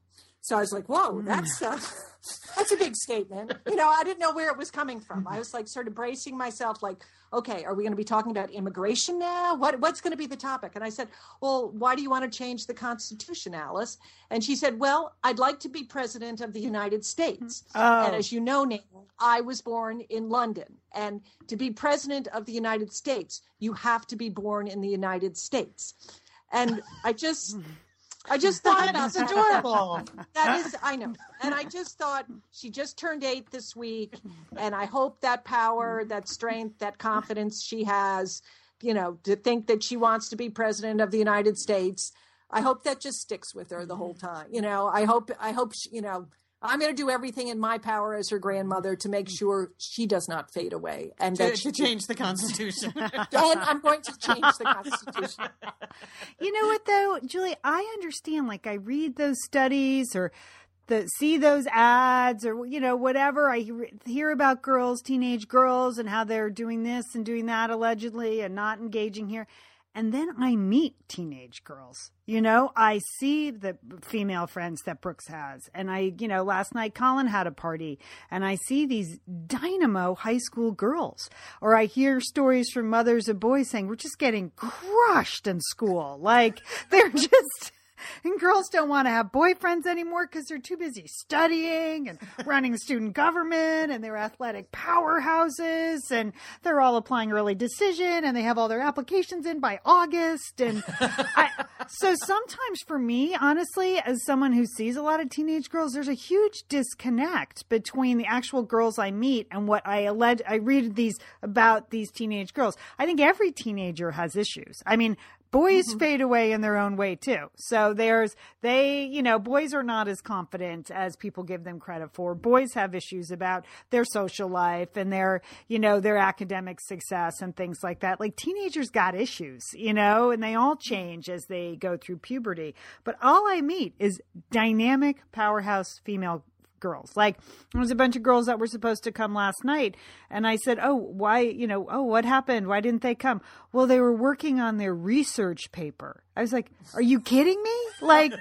Speaker 6: so I was like, "Whoa, that's uh, that's a big statement." You know, I didn't know where it was coming from. I was like, sort of bracing myself, like, "Okay, are we going to be talking about immigration now? What what's going to be the topic?" And I said, "Well, why do you want to change the Constitution, Alice?" And she said, "Well, I'd like to be president of the United States."
Speaker 5: Oh.
Speaker 6: And as you know, Nana, I was born in London, and to be president of the United States, you have to be born in the United States. And I just I just thought
Speaker 1: That's adorable.
Speaker 6: That is, I know. And I just thought she just turned eight this week. And I hope that power, that strength, that confidence she has, you know, to think that she wants to be president of the United States. I hope that just sticks with her the whole time. You know, I hope, I hope, she, you know, I'm going to do everything in my power as her grandmother to make sure she does not fade away and
Speaker 4: to,
Speaker 6: that
Speaker 4: to
Speaker 6: she,
Speaker 4: change the Constitution.
Speaker 6: and I'm going to change the Constitution.
Speaker 5: You know what though, Julie, I understand like I read those studies or the see those ads or you know whatever I hear, hear about girls, teenage girls and how they're doing this and doing that allegedly and not engaging here. And then I meet teenage girls. You know, I see the female friends that Brooks has. And I, you know, last night Colin had a party and I see these dynamo high school girls. Or I hear stories from mothers of boys saying, we're just getting crushed in school. Like they're just. And girls don't want to have boyfriends anymore because they're too busy studying and running student government and their athletic powerhouses. And they're all applying early decision and they have all their applications in by August. And I, so sometimes for me, honestly, as someone who sees a lot of teenage girls, there's a huge disconnect between the actual girls I meet and what I allege. I read these about these teenage girls. I think every teenager has issues. I mean, boys
Speaker 6: Mm-hmm.
Speaker 5: fade away in their own way too. So there's they, you know, boys are not as confident as people give them credit for. Boys have issues about their social life and their, you know, their academic success and things like that. Like teenagers got issues, you know, and they all change as they go through puberty. But all I meet is dynamic powerhouse female girls. Like there was a bunch of girls that were supposed to come last night and I said, "Oh, why, you know, oh, what happened? Why didn't they come?" Well, they were working on their research paper. I was like, "Are you kidding me?" Like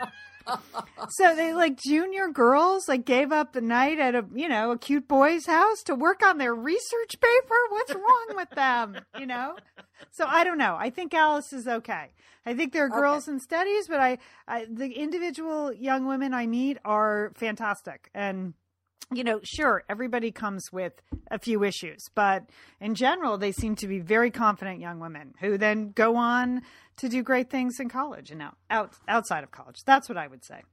Speaker 5: so they like junior girls like gave up the night at a you know a cute boy's house to work on their research paper? What's wrong with them? You know? So i don't know. I think alice is okay. I think there are girls in studies but I, I the individual young women i meet are fantastic. And you know, sure, everybody comes with a few issues, but in general, they seem to be very confident young women who then go on to do great things in college and out, out outside of college. That's what I would say.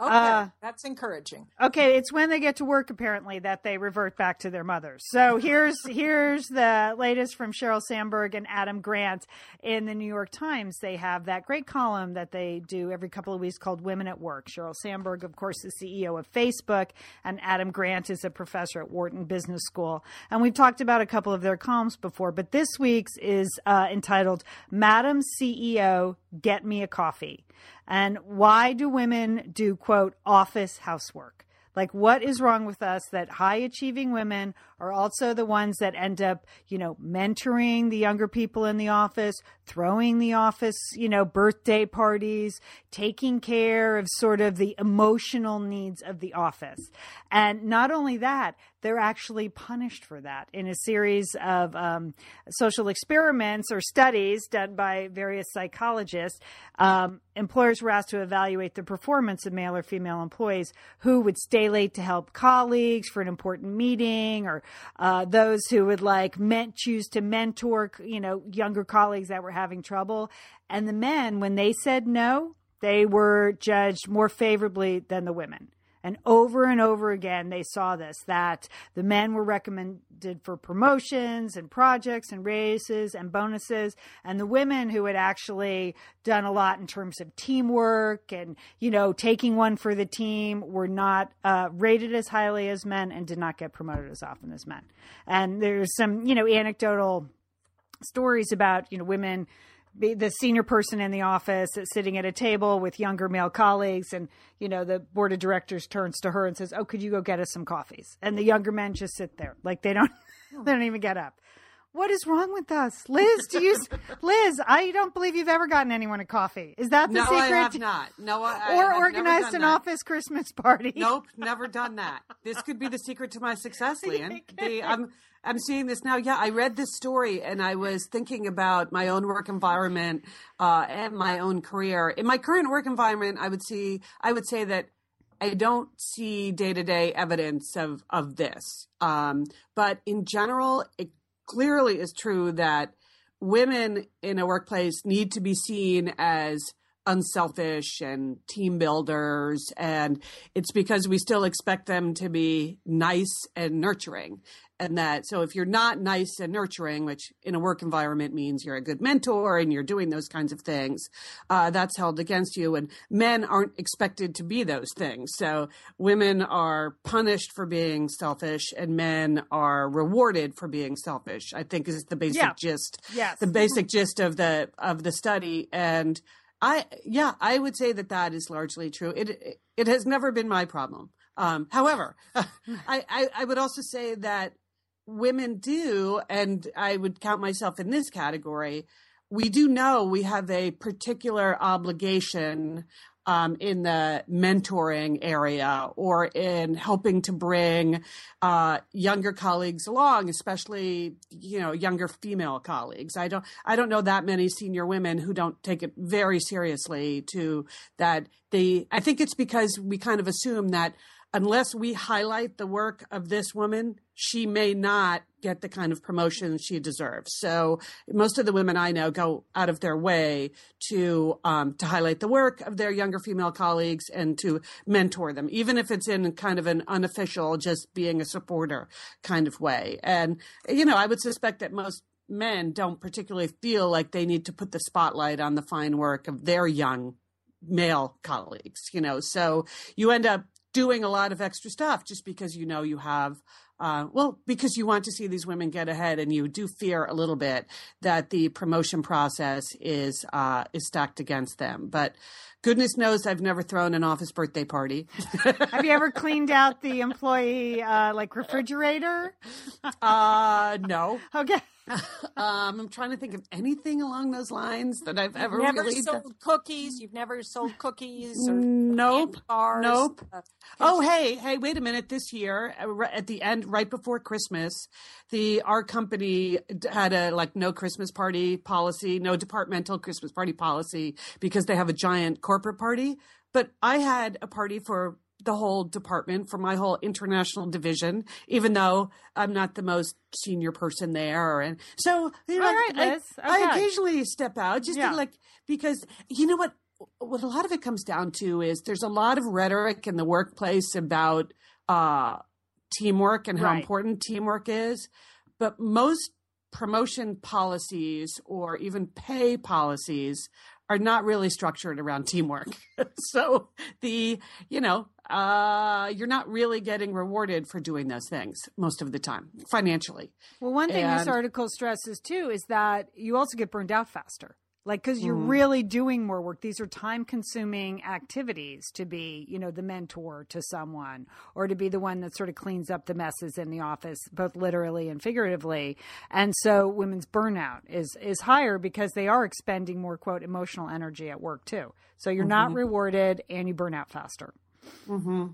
Speaker 6: Okay,
Speaker 5: Uh,
Speaker 6: that's encouraging.
Speaker 5: Okay, it's when they get to work apparently that they revert back to their mothers. So here's here's the latest from Sheryl Sandberg and Adam Grant in the New York Times. They have that great column that they do every couple of weeks called Women at Work. Sheryl Sandberg, of course, is CEO of Facebook, and Adam Grant is a professor at Wharton Business School. And we've talked about a couple of their columns before, but this week's is uh, entitled "Madam CEO, Get Me a Coffee." And why do women do, quote, office housework? Like, what is wrong with us that high achieving women are also the ones that end up, you know, mentoring the younger people in the office, throwing the office, you know, birthday parties, taking care of sort of the emotional needs of the office. And not only that, they're actually punished for that in a series of um, social experiments or studies done by various psychologists. Um, employers were asked to evaluate the performance of male or female employees who would stay late to help colleagues for an important meeting, or uh, those who would like choose to mentor, you know, younger colleagues that were having trouble. And the men, when they said no, they were judged more favorably than the women. And over and over again, they saw this that the men were recommended for promotions and projects and raises and bonuses. And the women who had actually done a lot in terms of teamwork and, you know, taking one for the team were not uh, rated as highly as men and did not get promoted as often as men. And there's some, you know, anecdotal stories about, you know, women the senior person in the office sitting at a table with younger male colleagues and you know the board of directors turns to her and says oh could you go get us some coffees? And the younger men just sit there. Like they don't they don't even get up what is wrong with us liz do you liz i don't believe you've ever gotten anyone a coffee is that the
Speaker 4: no,
Speaker 5: secret
Speaker 4: I have not. No, I, I
Speaker 5: or
Speaker 4: never
Speaker 5: organized an
Speaker 4: that.
Speaker 5: office christmas party
Speaker 4: Nope, never done that. This could be the secret to my success, Lian. The, I'm I'm seeing this now. Yeah, I read this story and I was thinking about my own work environment uh, and my own career. In my current work environment, I would see I would say that I don't see day to day evidence of of this. Um, but in general, it clearly is true that women in a workplace need to be seen as unselfish and team builders and it's because we still expect them to be nice and nurturing and that so if you're not nice and nurturing which in a work environment means you're a good mentor and you're doing those kinds of things uh, that's held against you and men aren't expected to be those things. So women are punished for being selfish and men are rewarded for being selfish i think is the basic
Speaker 5: Yeah.
Speaker 4: gist.
Speaker 5: Yes.
Speaker 4: The basic gist of the of the study and i yeah i would say that that is largely true. It it has never been my problem. Um however I, I i would also say that women do and i would count myself in this category we do know we have a particular obligation um, in the mentoring area or in helping to bring uh, younger colleagues along, especially you know younger female colleagues. I don't I don't know that many senior women who don't take it very seriously. To that they I think it's because we kind of assume that unless we highlight the work of this woman, she may not get the kind of promotion she deserves. So most of the women I know go out of their way to um, to highlight the work of their younger female colleagues and to mentor them, even if it's in kind of an unofficial, just being a supporter kind of way. And you know, I would suspect that most men don't particularly feel like they need to put the spotlight on the fine work of their young male colleagues you know so you end up doing a lot of extra stuff just because you know you have uh, well because you want to see these women get ahead and you do fear a little bit that the promotion process is uh, is stacked against them. But goodness knows i've never thrown an office birthday party.
Speaker 5: Have you ever cleaned out the employee uh, like refrigerator?
Speaker 4: Uh no.
Speaker 5: Okay
Speaker 4: um i'm trying to think of anything along those lines that i've ever
Speaker 10: never
Speaker 4: really
Speaker 10: sold
Speaker 4: done.
Speaker 10: cookies. You've never sold cookies or
Speaker 4: nope
Speaker 10: bars.
Speaker 4: Nope.
Speaker 10: Uh,
Speaker 4: Oh, hey, hey, wait a minute. This year, uh, at the end, right before Christmas, the our company had a like no Christmas party policy, no departmental Christmas party policy because they have a giant corporate party. But I had a party for the whole department, for my whole international division, even though I'm not the most senior person there. And so, you know,
Speaker 5: All right,
Speaker 4: I,
Speaker 5: Liz.
Speaker 4: I occasionally step out just
Speaker 5: Yeah.
Speaker 4: to like because you know what what a lot of it comes down to is there's a lot of rhetoric in the workplace about uh, teamwork and how
Speaker 5: Right.
Speaker 4: important teamwork is, but most promotion policies or even pay policies are not really structured around teamwork. so the you know uh, you're not really getting rewarded for doing those things most of the time financially.
Speaker 5: Well, one thing this article stresses too is that you also get burned out faster. Like, because you're
Speaker 4: Mhm.
Speaker 5: really doing more work. These are time consuming activities to be, you know, the mentor to someone or to be the one that sort of cleans up the messes in the office, both literally and figuratively. And so women's burnout is, is higher because they are expending more, quote, emotional energy at work too. So you're not
Speaker 4: Mhm.
Speaker 5: rewarded and you burn out faster.
Speaker 4: Mm-hmm.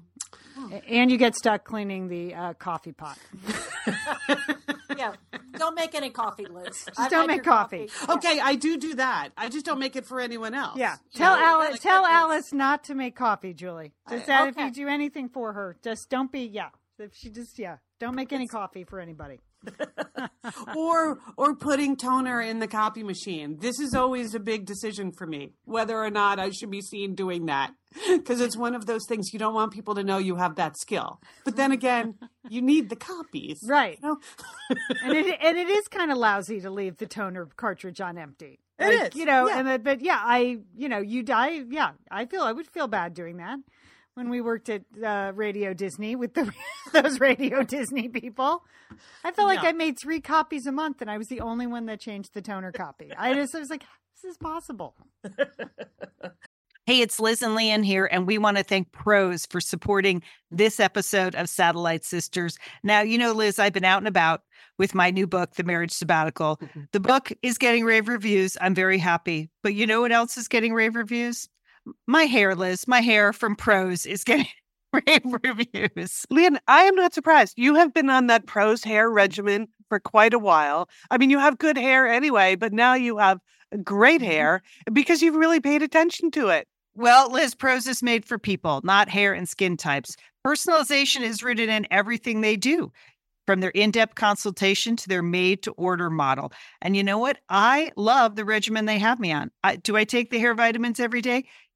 Speaker 5: A- And you get stuck cleaning the uh, coffee pot.
Speaker 10: yeah, don't make any coffee, Liz. Just
Speaker 5: don't make coffee.
Speaker 4: Okay, I do do that. I just don't make it for anyone else.
Speaker 5: Yeah.
Speaker 4: You
Speaker 5: Tell
Speaker 4: know,
Speaker 5: Alice
Speaker 4: like,
Speaker 5: tell
Speaker 4: that's-
Speaker 5: Alice not to make coffee, Julie. Just
Speaker 10: I-
Speaker 5: that if you do anything for her, just don't be yeah. If she just yeah, don't make any coffee for anybody.
Speaker 4: or or putting toner in the copy machine. This is always a big decision for me whether or not I should be seen doing that because it's one of those things you don't want people to know you have that skill. But then again, you need the copies.
Speaker 5: Right.
Speaker 4: You know?
Speaker 5: and it and it is kind of lousy to leave the toner cartridge on empty.
Speaker 4: It
Speaker 5: Like,
Speaker 4: is,
Speaker 5: you know,
Speaker 4: yeah.
Speaker 5: and then, but yeah, I you know you die. Yeah, I feel I would feel bad doing that when we worked at uh, Radio Disney with the those Radio Disney people. I felt like I made three copies a month, and I was the only one that changed the toner copy. I just I was like,
Speaker 11: this is possible.
Speaker 5: Hey, it's Liz and Lian here, and we want to thank Prose for supporting this episode of Satellite Sisters. Now, you know, Liz, I've been out and about with my new book, The Marriage Sabbatical.
Speaker 12: Mm-hmm.
Speaker 5: The book is getting rave reviews. I'm very happy. But you know what else is getting rave reviews? My hair, Liz, my hair from Prose is getting rave reviews.
Speaker 12: Lian, I am not surprised. You have been on that Prose hair regimen for quite a while. I mean, you have good hair anyway, but now you have great mm-hmm. hair because you've really paid attention to it.
Speaker 5: Well, Liz, Prose is made for people, not hair and skin types. Personalization is rooted in everything they do, from their in depth consultation to their made to order model. And you know what? I love the regimen they have me on. I, do I take the hair vitamins every day?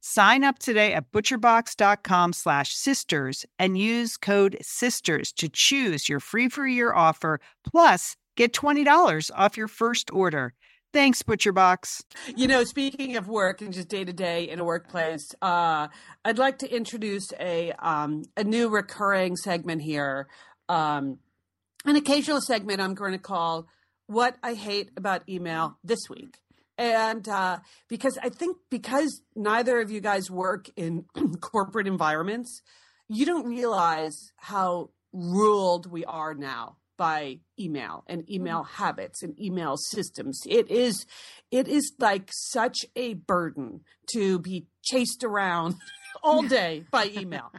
Speaker 5: Sign up today at butcherbox.com slash sisters and use code sisters to choose your free for year offer plus get $20 off your first order. Thanks, ButcherBox.
Speaker 4: You know, speaking of work and just day to day in a workplace, uh, I'd like to introduce a um, a new recurring segment here, um, an occasional segment I'm going to call "What I Hate About Email This Week." And uh, because I think because neither of you guys work in corporate environments, you don't realize how ruled we are now by email and email habits and email systems. It is it is like such a burden to be chased around all day by email.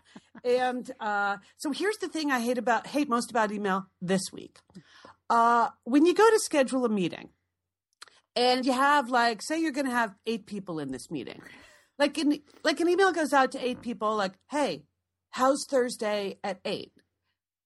Speaker 4: And uh, so here's the thing I hate about hate most about email this week. Uh, when you go to schedule a meeting and you have like say you're going to have eight people in this meeting, like an like an email goes out to eight people like, hey, how's Thursday at eight,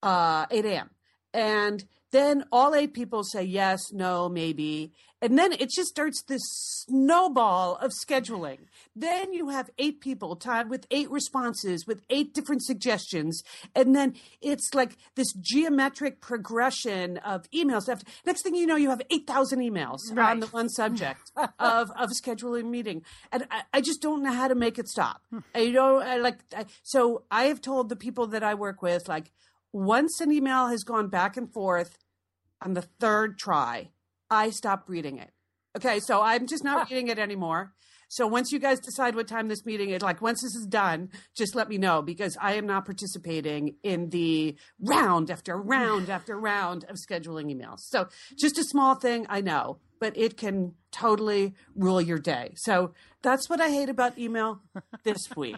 Speaker 4: uh, eight a.m. and Then all eight people say yes, no, maybe. And then it just starts this snowball of scheduling. Then you have eight people, Todd, with eight responses, with eight different suggestions. And then it's like this geometric progression of emails. After, next thing you know, you have 8,000 emails on the one subject of, of scheduling a meeting. And I, I just don't know how to make it stop. Hmm. I don't I like, I, so I have told the people that I work with, like, once an email has gone back and forth on the third try, I stop reading it. Okay, so I'm just not reading it anymore. So once you guys decide what time this meeting is, like once this is done, just let me know because I am not participating in the round after round after round of scheduling emails. So just a small thing, I know, but it can totally rule your day. So that's what I hate about email this week.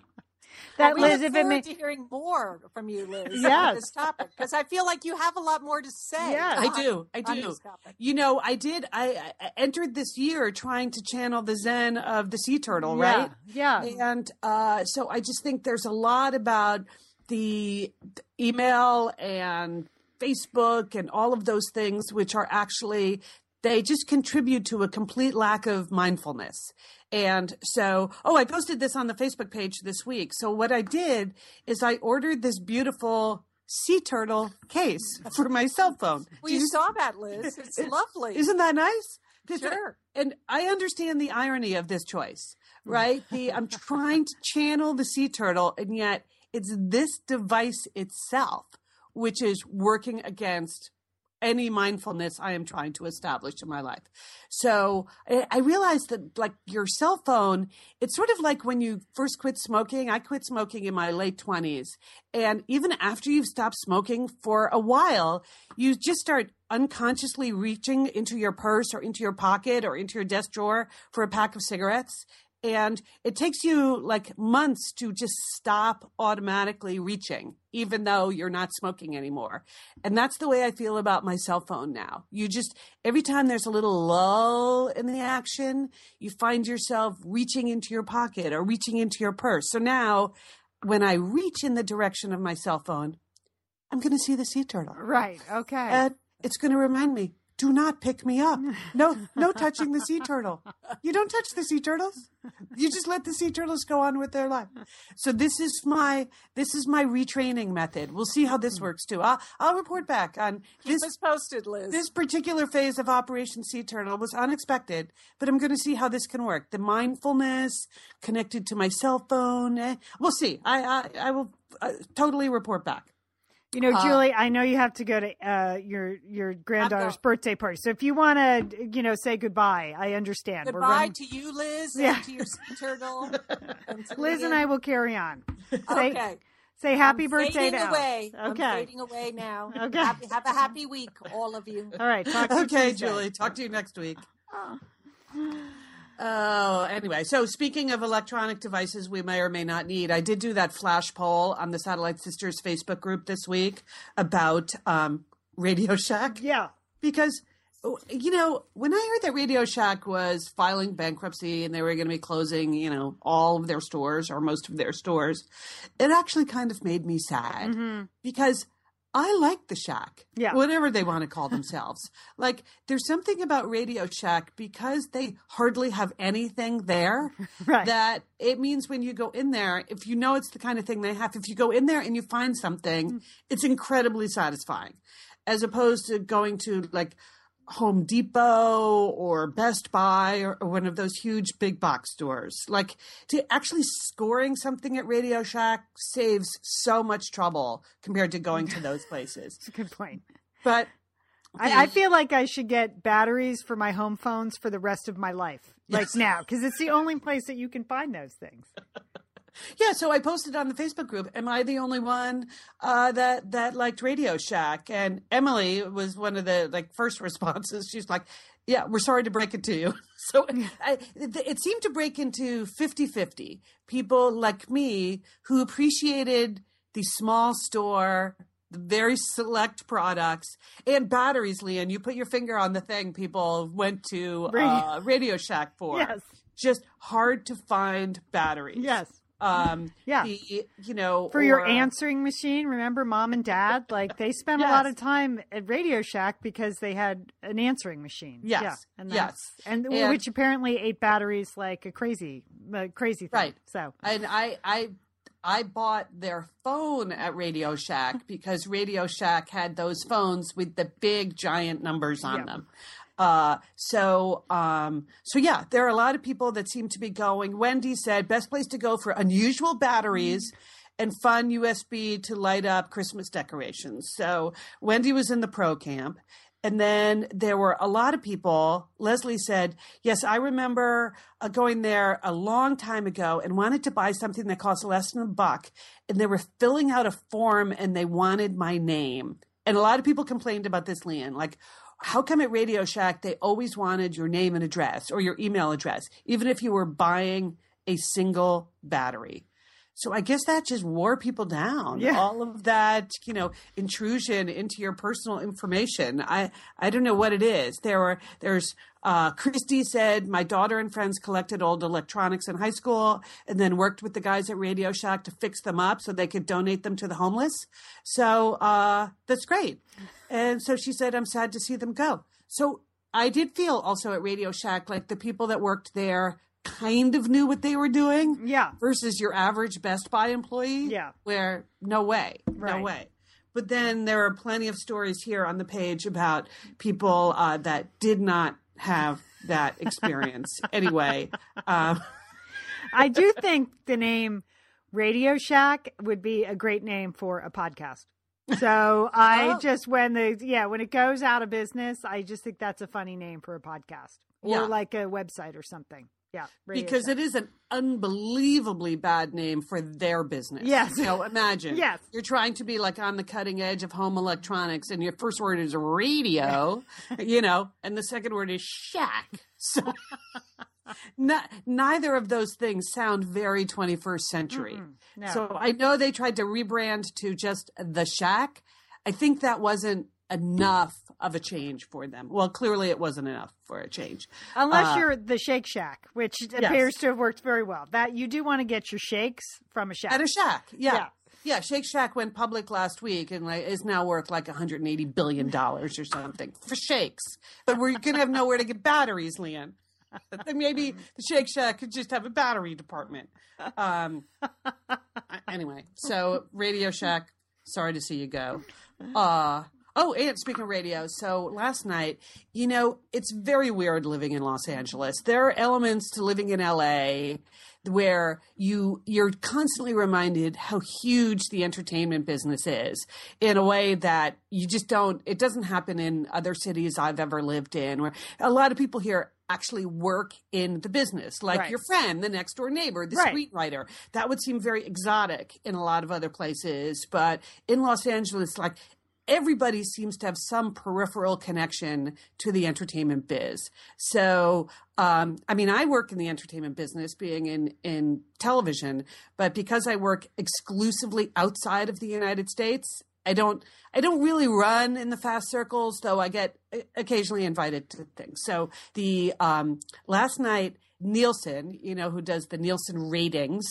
Speaker 5: That
Speaker 10: we
Speaker 5: Liz,
Speaker 10: look
Speaker 5: if it
Speaker 10: forward
Speaker 5: may,
Speaker 10: to hearing more from you, Liz,
Speaker 5: Yes.
Speaker 10: on this topic because I feel like you have a lot more to say.
Speaker 5: Yes.
Speaker 4: I do. I do. You know, I did. I, I entered this year trying to channel the Zen of the sea turtle,
Speaker 5: yeah,
Speaker 4: right?
Speaker 5: Yeah.
Speaker 4: And uh, so I just think there's a lot about the email and Facebook and all of those things, which are actually, they just contribute to a complete lack of mindfulness. And so, oh, I posted this on the Facebook page this week. So what I did is I ordered this beautiful sea turtle case for my cell phone.
Speaker 10: Well, you
Speaker 4: you-
Speaker 10: saw that, Liz. It's lovely.
Speaker 4: isn't that nice?
Speaker 10: Sure.
Speaker 4: And I understand the irony of this choice, mm. right? The I'm trying to channel the sea turtle, and yet it's this device itself which is working against any mindfulness I am trying to establish in my life. So I, realized that like your cell phone, it's sort of like when you first quit smoking. I quit smoking in my late twenties. And even after you've stopped smoking for a while, you just start unconsciously reaching into your purse or into your pocket or into your desk drawer for a pack of cigarettes. And it takes you like months to just stop automatically reaching, even though you're not smoking anymore. And that's the way I feel about my cell phone now. You just, every time there's a little lull in the action, you find yourself reaching into your pocket or reaching into your purse. So now when I reach in the direction of my cell phone, I'm going to see the sea turtle.
Speaker 5: Right. Okay.
Speaker 4: And it's going to remind me, do not pick me up. No, no touching the sea turtle. You don't touch the sea turtles. You just let the sea turtles go on with their life. So this is my this is my retraining method. We'll see how this works too. I'll I'll report back on
Speaker 10: Keep
Speaker 4: this
Speaker 10: posted, Liz.
Speaker 4: this particular phase of Operation Sea Turtle was unexpected, but I'm going to see how this can work. The mindfulness connected to my cell phone. eh, We'll see. I I, I will uh, totally report back.
Speaker 5: You know,
Speaker 10: Uh,
Speaker 5: Julie, I know you have to go to uh, your your granddaughter's birthday party. So if you want to, you know, say goodbye, I understand.
Speaker 10: Goodbye
Speaker 5: running-
Speaker 10: to you, Liz,
Speaker 5: Yeah.
Speaker 10: and to your turtle. and to
Speaker 5: Liz and I will carry on. Say,
Speaker 10: Okay.
Speaker 5: say happy
Speaker 10: I'm
Speaker 5: birthday
Speaker 10: fading
Speaker 5: to Alice.
Speaker 10: away. I'm
Speaker 5: Okay.
Speaker 10: fading away now.
Speaker 5: Okay.
Speaker 10: Happy, have a happy week, all of you.
Speaker 5: All right. Talk to
Speaker 4: Okay,
Speaker 5: Tuesday.
Speaker 4: Julie. Talk to you next week. Oh, anyway. So speaking of electronic devices we may or may not need, I did do that flash poll on the Satellite Sisters Facebook group this week about um, Radio Shack
Speaker 5: Yeah.
Speaker 4: because you know when I heard that Radio Shack was filing bankruptcy and they were going to be closing, you know, all of their stores or most of their stores, it actually kind of made me sad because I like the Shack,
Speaker 5: Yeah.
Speaker 4: whatever they want to call themselves. like there's something about Radio Shack because they hardly have anything there
Speaker 5: Right.
Speaker 4: that it means when you go in there, if you know it's the kind of thing they have, if you go in there and you find something, mm. it's incredibly satisfying, as opposed to going to like Home Depot or Best Buy or, or one of those huge big box stores. Like to actually scoring something at Radio Shack saves so much trouble compared to going to those places.
Speaker 5: It's a good point.
Speaker 4: But
Speaker 5: I, I feel like I should get batteries for my home phones for the rest of my life, like
Speaker 4: Yes.
Speaker 5: now, because it's the only place that you can find those things.
Speaker 4: Yeah, so I posted on the Facebook group. Am I the only one uh, that that liked Radio Shack? And Emily was one of the like first responses. She's like, "Yeah, we're sorry to break it to you." So I, it, seemed to break into 50-50. People like me who appreciated the small store, the very select products, and batteries. Lian, you put your finger on the thing. People went to
Speaker 5: Radio-
Speaker 4: uh, Radio Shack for
Speaker 5: Yes.
Speaker 4: just hard to find batteries.
Speaker 5: Yes.
Speaker 4: Um,
Speaker 5: Yeah.
Speaker 4: the, you know,
Speaker 5: For your answering machine, remember mom and dad? Like they spent a lot of time at Radio Shack because they had an answering machine.
Speaker 4: Yes.
Speaker 5: Yeah. And
Speaker 4: Yes.
Speaker 5: And,
Speaker 4: And-
Speaker 5: which apparently ate batteries like a crazy, uh, crazy thing.
Speaker 4: Right.
Speaker 5: So
Speaker 4: and I I I bought their phone at Radio Shack because Radio Shack had those phones with the big giant numbers on
Speaker 5: Yeah.
Speaker 4: them. Uh, so um, so yeah, there are a lot of people that seem to be going. Wendy said best place to go for unusual batteries. And fun USB to light up Christmas decorations. So Wendy was in the pro camp. And then there were a lot of people. Leslie said, Yes, I remember uh, going there a long time ago and wanted to buy something that cost less than a buck. And they were filling out a form and they wanted my name. And a lot of people complained about this, Lian. Like, how come at Radio Shack they always wanted your name and address or your email address, even if you were buying a single battery? So I guess that just wore people down.
Speaker 5: Yeah.
Speaker 4: All of that, you know, intrusion into your personal information. I I don't know what it is. There were there's uh, Christy said my daughter and friends collected old electronics in high school and then worked with the guys at Radio Shack to fix them up so they could donate them to the homeless. So uh, that's great. And so she said I'm sad to see them go. So I did feel also at Radio Shack like the people that worked there kind of knew what they were doing
Speaker 5: yeah.
Speaker 4: versus your average Best Buy employee.
Speaker 5: Yeah.
Speaker 4: Where no way,
Speaker 5: Right.
Speaker 4: no way. But then there are plenty of stories here on the page about people uh, that did not have that experience. anyway, um,
Speaker 5: I do think the name Radio Shack would be a great name for a podcast. So I
Speaker 4: Oh.
Speaker 5: just when the yeah when it goes out of business, I just think that's a funny name for a podcast or
Speaker 4: Yeah.
Speaker 5: like a website or something. Yeah,
Speaker 4: because
Speaker 5: Shack.
Speaker 4: it is an unbelievably bad name for their business.
Speaker 5: Yes.
Speaker 4: So imagine.
Speaker 5: Yes.
Speaker 4: You're trying to be like on the cutting edge of home electronics, and your first word is radio, you know, and the second word is shack. So n- neither of those things sound very 21st century.
Speaker 5: no.
Speaker 4: So I know they tried to rebrand to just the shack. I think that wasn't enough of a change for them. Well, clearly it wasn't enough for a change.
Speaker 5: Unless
Speaker 4: Uh,
Speaker 5: you're the Shake Shack, which appears to have worked very well. That you do want to get your shakes from a shack.
Speaker 4: At a shack, yeah.
Speaker 5: Yeah.
Speaker 4: yeah. Shake Shack went public last week and like is now worth like 180 billion dollars or something for shakes. But we're gonna have nowhere to get batteries, Lian. Then maybe the Shake Shack could just have a battery department. Um, anyway, so Radio Shack, sorry to see you go. Uh, oh, and speaking of radio, so last night, you know, it's very weird living in Los Angeles. There are elements to living in LA where you you're constantly reminded how huge the entertainment business is in a way that you just don't it doesn't happen in other cities I've ever lived in where a lot of people here actually work in the business like
Speaker 5: Right.
Speaker 4: your friend the next door neighbor the
Speaker 5: Right.
Speaker 4: screenwriter that would seem very exotic in a lot of other places but in Los Angeles like everybody seems to have some peripheral connection to the entertainment biz. So, um, I mean, I work in the entertainment business, being in in television, but because I work exclusively outside of the United States, I don't I don't really run in the fast circles, though I get occasionally invited to things. So the um, last night. Nielsen, you know, who does the Nielsen ratings,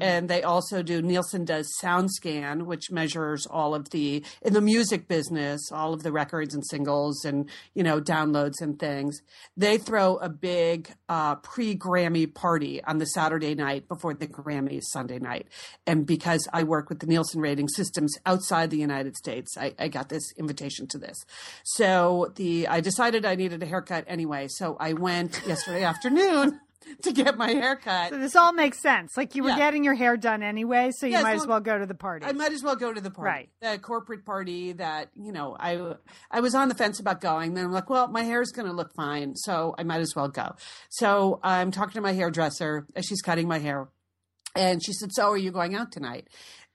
Speaker 4: and they also do Nielsen does SoundScan, which measures all of the in the music business, all of the records and singles and you know downloads and things. They throw a big uh, pre Grammy party on the Saturday night before the Grammys Sunday night, and because I work with the Nielsen rating systems outside the United States, I, I got this invitation to this. So the I decided I needed a haircut anyway, so I went yesterday afternoon. To get my haircut,
Speaker 5: So this all makes sense. Like you were
Speaker 4: Yeah.
Speaker 5: getting your hair done anyway, so you
Speaker 4: Yes,
Speaker 5: might as
Speaker 4: well,
Speaker 5: well go to the party.
Speaker 4: I might as well go to the party,
Speaker 5: Right.
Speaker 4: the corporate party that you know. I I was on the fence about going. Then I'm like, well, my hair is going to look fine, so I might as well go. So I'm talking to my hairdresser as she's cutting my hair, and she said, "So are you going out tonight?"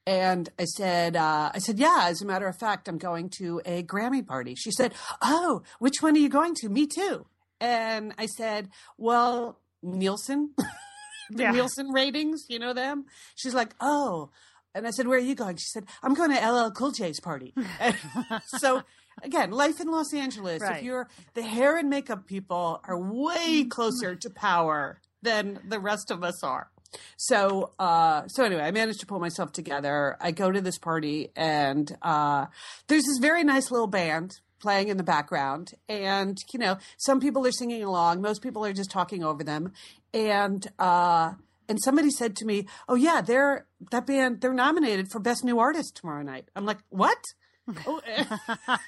Speaker 4: And I said, uh, I said, yeah, as a matter of fact, I'm going to a Grammy party. She said, oh, which one are you going to? Me too. And I said, well, Nielsen, the
Speaker 5: Yeah.
Speaker 4: Nielsen ratings, you know them? She's like, oh. And I said, where are you going? She said, I'm going to LL Cool J's party. So again, life in Los Angeles,
Speaker 5: Right.
Speaker 4: if you're the hair and makeup people are way closer to power than the rest of us are. so uh, so anyway, I managed to pull myself together. I go to this party, and uh, there's this very nice little band playing in the background, and you know, some people are singing along. Most people are just talking over them, and. Uh, and somebody said to me, "Oh yeah, they're that band. They're nominated for best new artist tomorrow night." I'm like, "What?" Oh,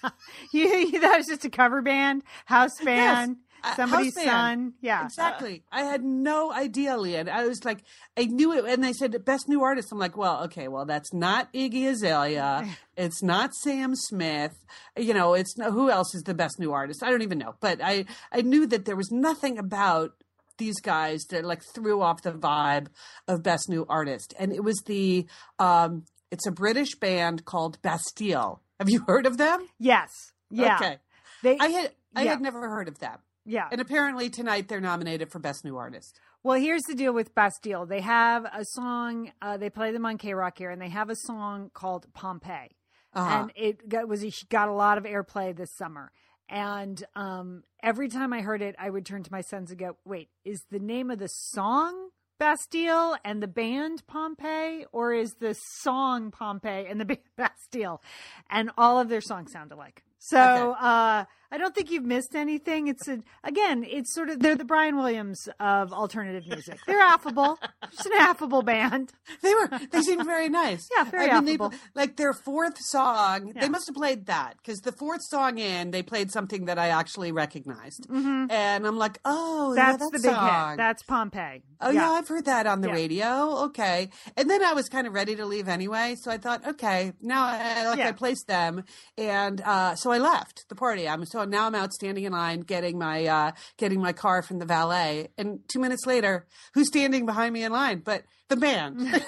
Speaker 5: you, you thought was just a cover band, house band,
Speaker 4: Uh,
Speaker 5: somebody's
Speaker 4: house
Speaker 5: son. Yeah,
Speaker 4: exactly. I had no idea, Lian. I was like, I knew it, and they said best new artist. I'm like, well, okay, well, that's not Iggy Azalea. It's not Sam Smith. You know, it's who else is the best new artist? I don't even know. But I, I knew that there was nothing about these guys that like threw off the vibe of best new artist, and it was the, um, it's a British band called Bastille. Have you heard of them?
Speaker 5: Yes. Yeah.
Speaker 4: Okay.
Speaker 5: They,
Speaker 4: I had I
Speaker 5: Yeah.
Speaker 4: had never heard of them.
Speaker 5: yeah.
Speaker 4: And apparently tonight they're nominated for Best New Artist.
Speaker 5: Well, here's the deal with Bastille. They have a song. Uh, they play them on KROQ here, and they have a song called Pompeii,
Speaker 4: Uh-huh.
Speaker 5: and it got, was got a lot of airplay this summer. And um, every time I heard it, I would turn to my sons and go, "Wait, is the name of the song Bastille and the band Pompeii, or is the song Pompeii and the band Bastille?" And all of their songs sound alike. So
Speaker 4: Okay.
Speaker 5: uh, I don't think you've missed anything. It's a, again, it's sort of they're the Brian Williams of alternative music. They're affable, just an affable band.
Speaker 4: They were they seemed very nice.
Speaker 5: Yeah, very
Speaker 4: I mean,
Speaker 5: affable.
Speaker 4: They, like their fourth song,
Speaker 5: Yeah.
Speaker 4: they must have played that because the fourth song in they played something that I actually recognized,
Speaker 5: Mhm.
Speaker 4: and I'm like, oh, yeah,
Speaker 5: That's
Speaker 4: that
Speaker 5: the big
Speaker 4: song.
Speaker 5: hit. That's Pompeii.
Speaker 4: Oh yeah. I've heard that on the
Speaker 5: Yeah.
Speaker 4: radio. Okay, and then I was kind of ready to leave anyway, so I thought, okay, now I, like
Speaker 5: Yeah.
Speaker 4: I placed them, and uh, so I left the party. I'm so now I'm out standing in line getting my uh, getting my car from the valet, and two minutes later, who's standing behind me in line? But the band.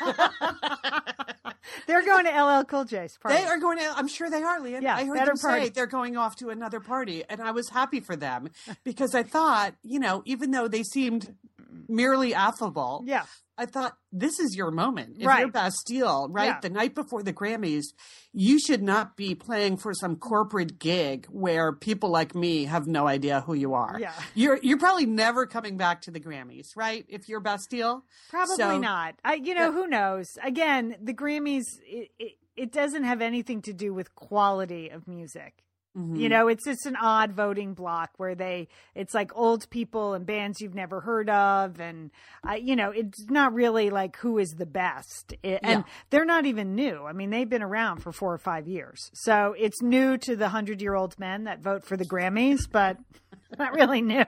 Speaker 5: They're going to LL Cool J's party.
Speaker 4: They are going to. I'm sure they are, Lian.
Speaker 5: Yeah,
Speaker 4: I heard them say
Speaker 5: party.
Speaker 4: they're going off to another party, and I was happy for them because I thought, you know, even though they seemed Mm-hmm. merely affable,
Speaker 5: Yeah.
Speaker 4: I thought this is your moment. If
Speaker 5: Right.
Speaker 4: you're Bastille, right,
Speaker 5: Yeah.
Speaker 4: the night before the Grammys, you should not be playing for some corporate gig where people like me have no idea who you are.
Speaker 5: Yeah.
Speaker 4: You're you're probably never coming back to the Grammys, right? If you're Bastille,
Speaker 5: Probably
Speaker 4: So-
Speaker 5: not. I, you know, who knows? Again, the Grammys, it, it, it doesn't have anything to do with quality of music.
Speaker 4: Mm-hmm.
Speaker 5: You know, it's just an odd voting block where they, it's like old people and bands you've never heard of. And, uh, you know, it's not really like who is the best. It, and
Speaker 4: Yeah.
Speaker 5: they're not even new. I mean, they've been around for four or five years. So it's new to the hundred year old men that vote for the Grammys, but not really new.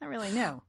Speaker 5: Not really new.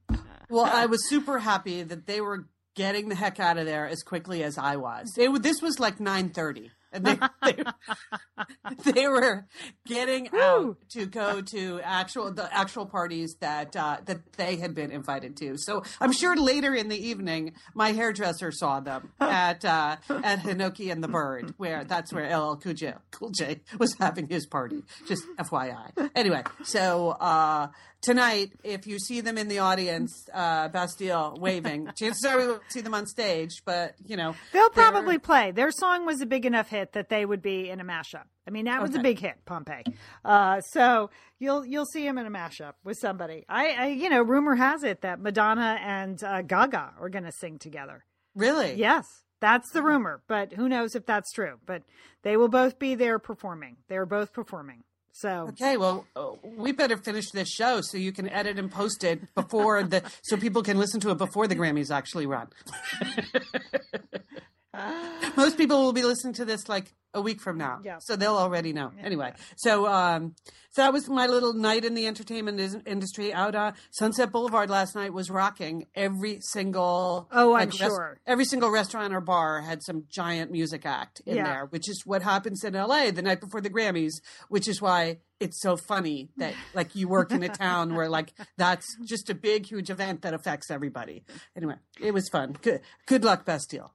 Speaker 4: Well, I was super happy that they were getting the heck out of there as quickly as I was. They, were- this was like nine thirty, and they, they they were getting out to go to actual the actual parties that uh, that they had been invited to. So I'm sure later in the evening, my hairdresser saw them at uh, at Hinoki and the Bird, where that's where LL Cool J, Cool J was having his party. Just FYI. Anyway, so. Uh, Tonight, if you see them in the audience, uh, Bastille waving, chances are we will see them on stage. But you know,
Speaker 5: They'll
Speaker 4: they're-
Speaker 5: probably play. Their song was a big enough hit that they would be in a mashup. I mean, that was a big hit, Pompeii. Uh, so you'll you'll see him in a mashup with somebody. I, I you know, rumor has it that Madonna and uh, Gaga are going to sing together.
Speaker 4: really.
Speaker 5: Yes, that's the rumor, but who knows if that's true? But they will both be there performing. They're both performing. So
Speaker 4: Okay, well, uh, we better finish this show so you can edit and post it before the so people can listen to it before the Grammys actually run. Most people will be listening to this like a week from now,
Speaker 5: Yeah.
Speaker 4: so they'll already know. Anyway, so um, so that was my little night in the entertainment is- industry. Out on Sunset Boulevard last night was rocking. Every single
Speaker 5: Oh, I'm
Speaker 4: res-
Speaker 5: sure.
Speaker 4: every single restaurant or bar had some giant music act in
Speaker 5: Yeah.
Speaker 4: there, which is what happens in LA the night before the Grammys, which is why it's so funny that like you work in a town where like that's just a big huge event that affects everybody. Anyway, it was fun. Good good luck Bastille.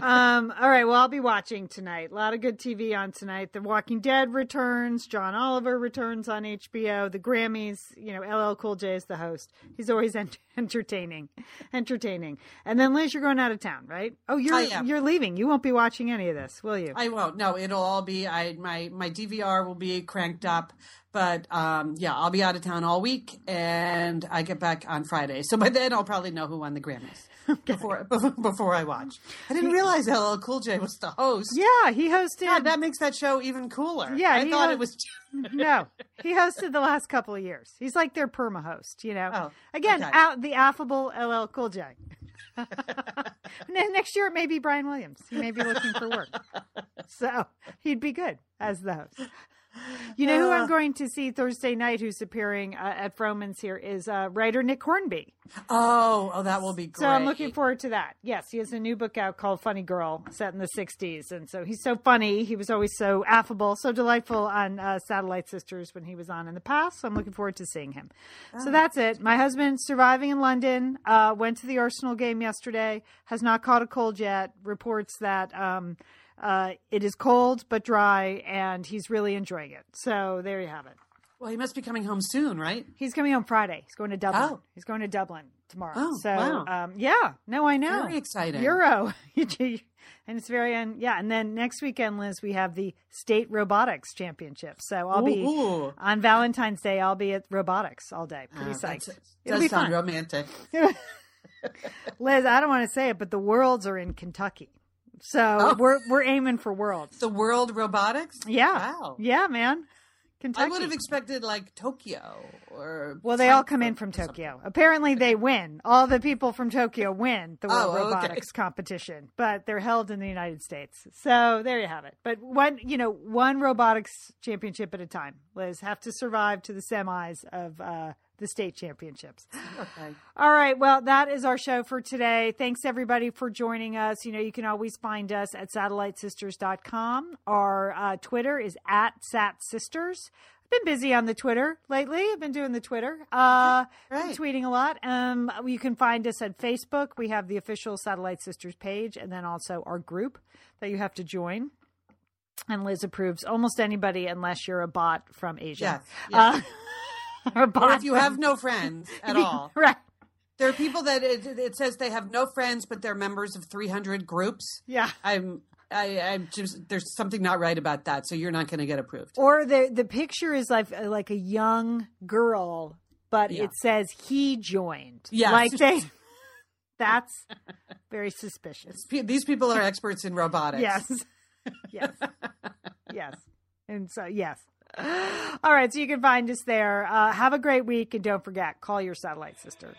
Speaker 5: Um, all right. Well, I'll be watching tonight. A lot of good TV on tonight. The Walking Dead returns. John Oliver returns on HBO. The Grammys. You know, LL Cool J is the host. He's always ent- entertaining, entertaining. And then Liz, you're going out of town, right? Oh, you're
Speaker 4: I am.
Speaker 5: you're leaving. You won't be watching any of this, will you?
Speaker 4: I won't. No, it'll all be I my my DVR will be cranked up. But um, yeah, I'll be out of town all week, and I get back on Friday. So by then, I'll probably know who won the Grammys. before before I watch. I didn't realize LL Cool J was the host.
Speaker 5: Yeah, he hosted.
Speaker 4: God, that makes that show even cooler.
Speaker 5: Yeah,
Speaker 4: I thought
Speaker 5: ho-
Speaker 4: it was.
Speaker 5: no, he hosted the last couple of years. He's like their perma host, you know.
Speaker 4: Oh,
Speaker 5: Again,
Speaker 4: okay.
Speaker 5: out the affable LL Cool J. Ne- Next year it may be Brian Williams. He may be looking for work, so he'd be good as the host. You know who I'm going to see Thursday night? Who's appearing uh, at Vroman's here is uh, writer Nick Hornby.
Speaker 4: Oh, oh, that will be great.
Speaker 5: So I'm looking forward to that. Yes, he has a new book out called Funny Girl, set in the 60s. And so he's so funny. He was always so affable, so delightful on uh, Satellite Sisters when he was on in the past. So I'm looking forward to seeing him. So that's it. My husband, surviving in London, uh, went to the Arsenal game yesterday, has not caught a cold yet, reports that. Um, uh, it is cold but dry, and he's really enjoying it. So there you have it.
Speaker 4: Well, he must be coming home soon, right?
Speaker 5: He's coming home Friday. He's going to Dublin.
Speaker 4: Oh.
Speaker 5: He's going to Dublin tomorrow.
Speaker 4: Oh,
Speaker 5: so
Speaker 4: wow.
Speaker 5: um, yeah, no, I know.
Speaker 4: Very exciting.
Speaker 5: Euro. and it's very un- yeah. And then next weekend, Liz, we have the state robotics championship. So I'll be
Speaker 4: Ooh, ooh.
Speaker 5: on Valentine's Day. I'll be at robotics all day. Pretty
Speaker 4: Ah,
Speaker 5: psyched. It'll
Speaker 4: does
Speaker 5: be
Speaker 4: sound
Speaker 5: fun.
Speaker 4: romantic.
Speaker 5: Liz, I don't want to say it, but the worlds are in Kentucky. So
Speaker 4: Oh.
Speaker 5: we're we're aiming for worlds.
Speaker 4: The World Robotics.
Speaker 5: Yeah.
Speaker 4: Wow.
Speaker 5: Yeah, man. Kentucky.
Speaker 4: I would have expected like Tokyo or.
Speaker 5: Well, they all come in from Tokyo. Apparently, they win. All the people from Tokyo win the World
Speaker 4: Oh, okay.
Speaker 5: Robotics competition, but they're held in the United States. So there you have it. But one, you know, one robotics championship at a time. Liz have to survive to the semis of uh, the state championships.
Speaker 4: Okay.
Speaker 5: All right. Well, that is our show for today. Thanks everybody for joining us. You know, you can always find us at satellitesisters.com. Our uh, Twitter is at satsisters. I've been busy on the Twitter lately. I've been doing the Twitter. Uh, been
Speaker 4: Right.
Speaker 5: tweeting a lot. Um, you can find us at Facebook. We have the official Satellite Sisters page and then also our group that you have to join. And Liz approves almost anybody unless you're a bot from Asia.
Speaker 4: Yes, yes.
Speaker 5: Uh, or,
Speaker 4: Or if you have no friends at all.
Speaker 5: right.
Speaker 4: There are people that it, it says they have no friends, but they're members of 300 groups.
Speaker 5: Yeah.
Speaker 4: I'm, I, I'm just, there's something not right about that. So you're not going to get approved.
Speaker 5: Or the the picture is like like a young girl, but
Speaker 4: Yeah.
Speaker 5: it says he joined.
Speaker 4: Yeah,
Speaker 5: like they. That's very suspicious.
Speaker 4: These people are experts in robotics.
Speaker 5: Yes, yes, yes, and so yes. All right, so you can find us there. Uh, have a great week, and don't forget, call your satellite sister.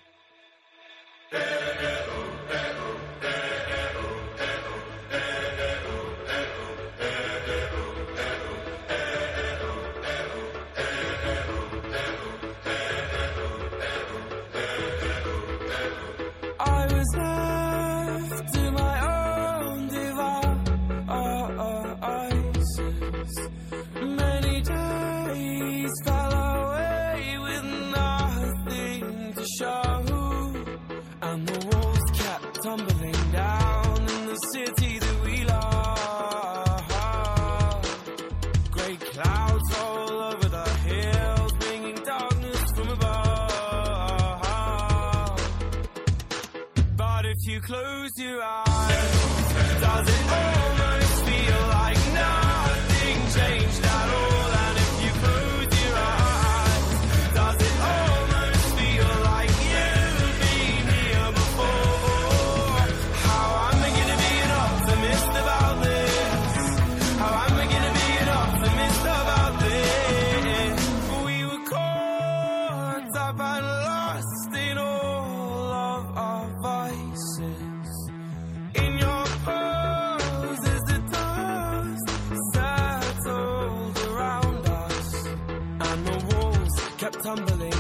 Speaker 13: Kept tumbling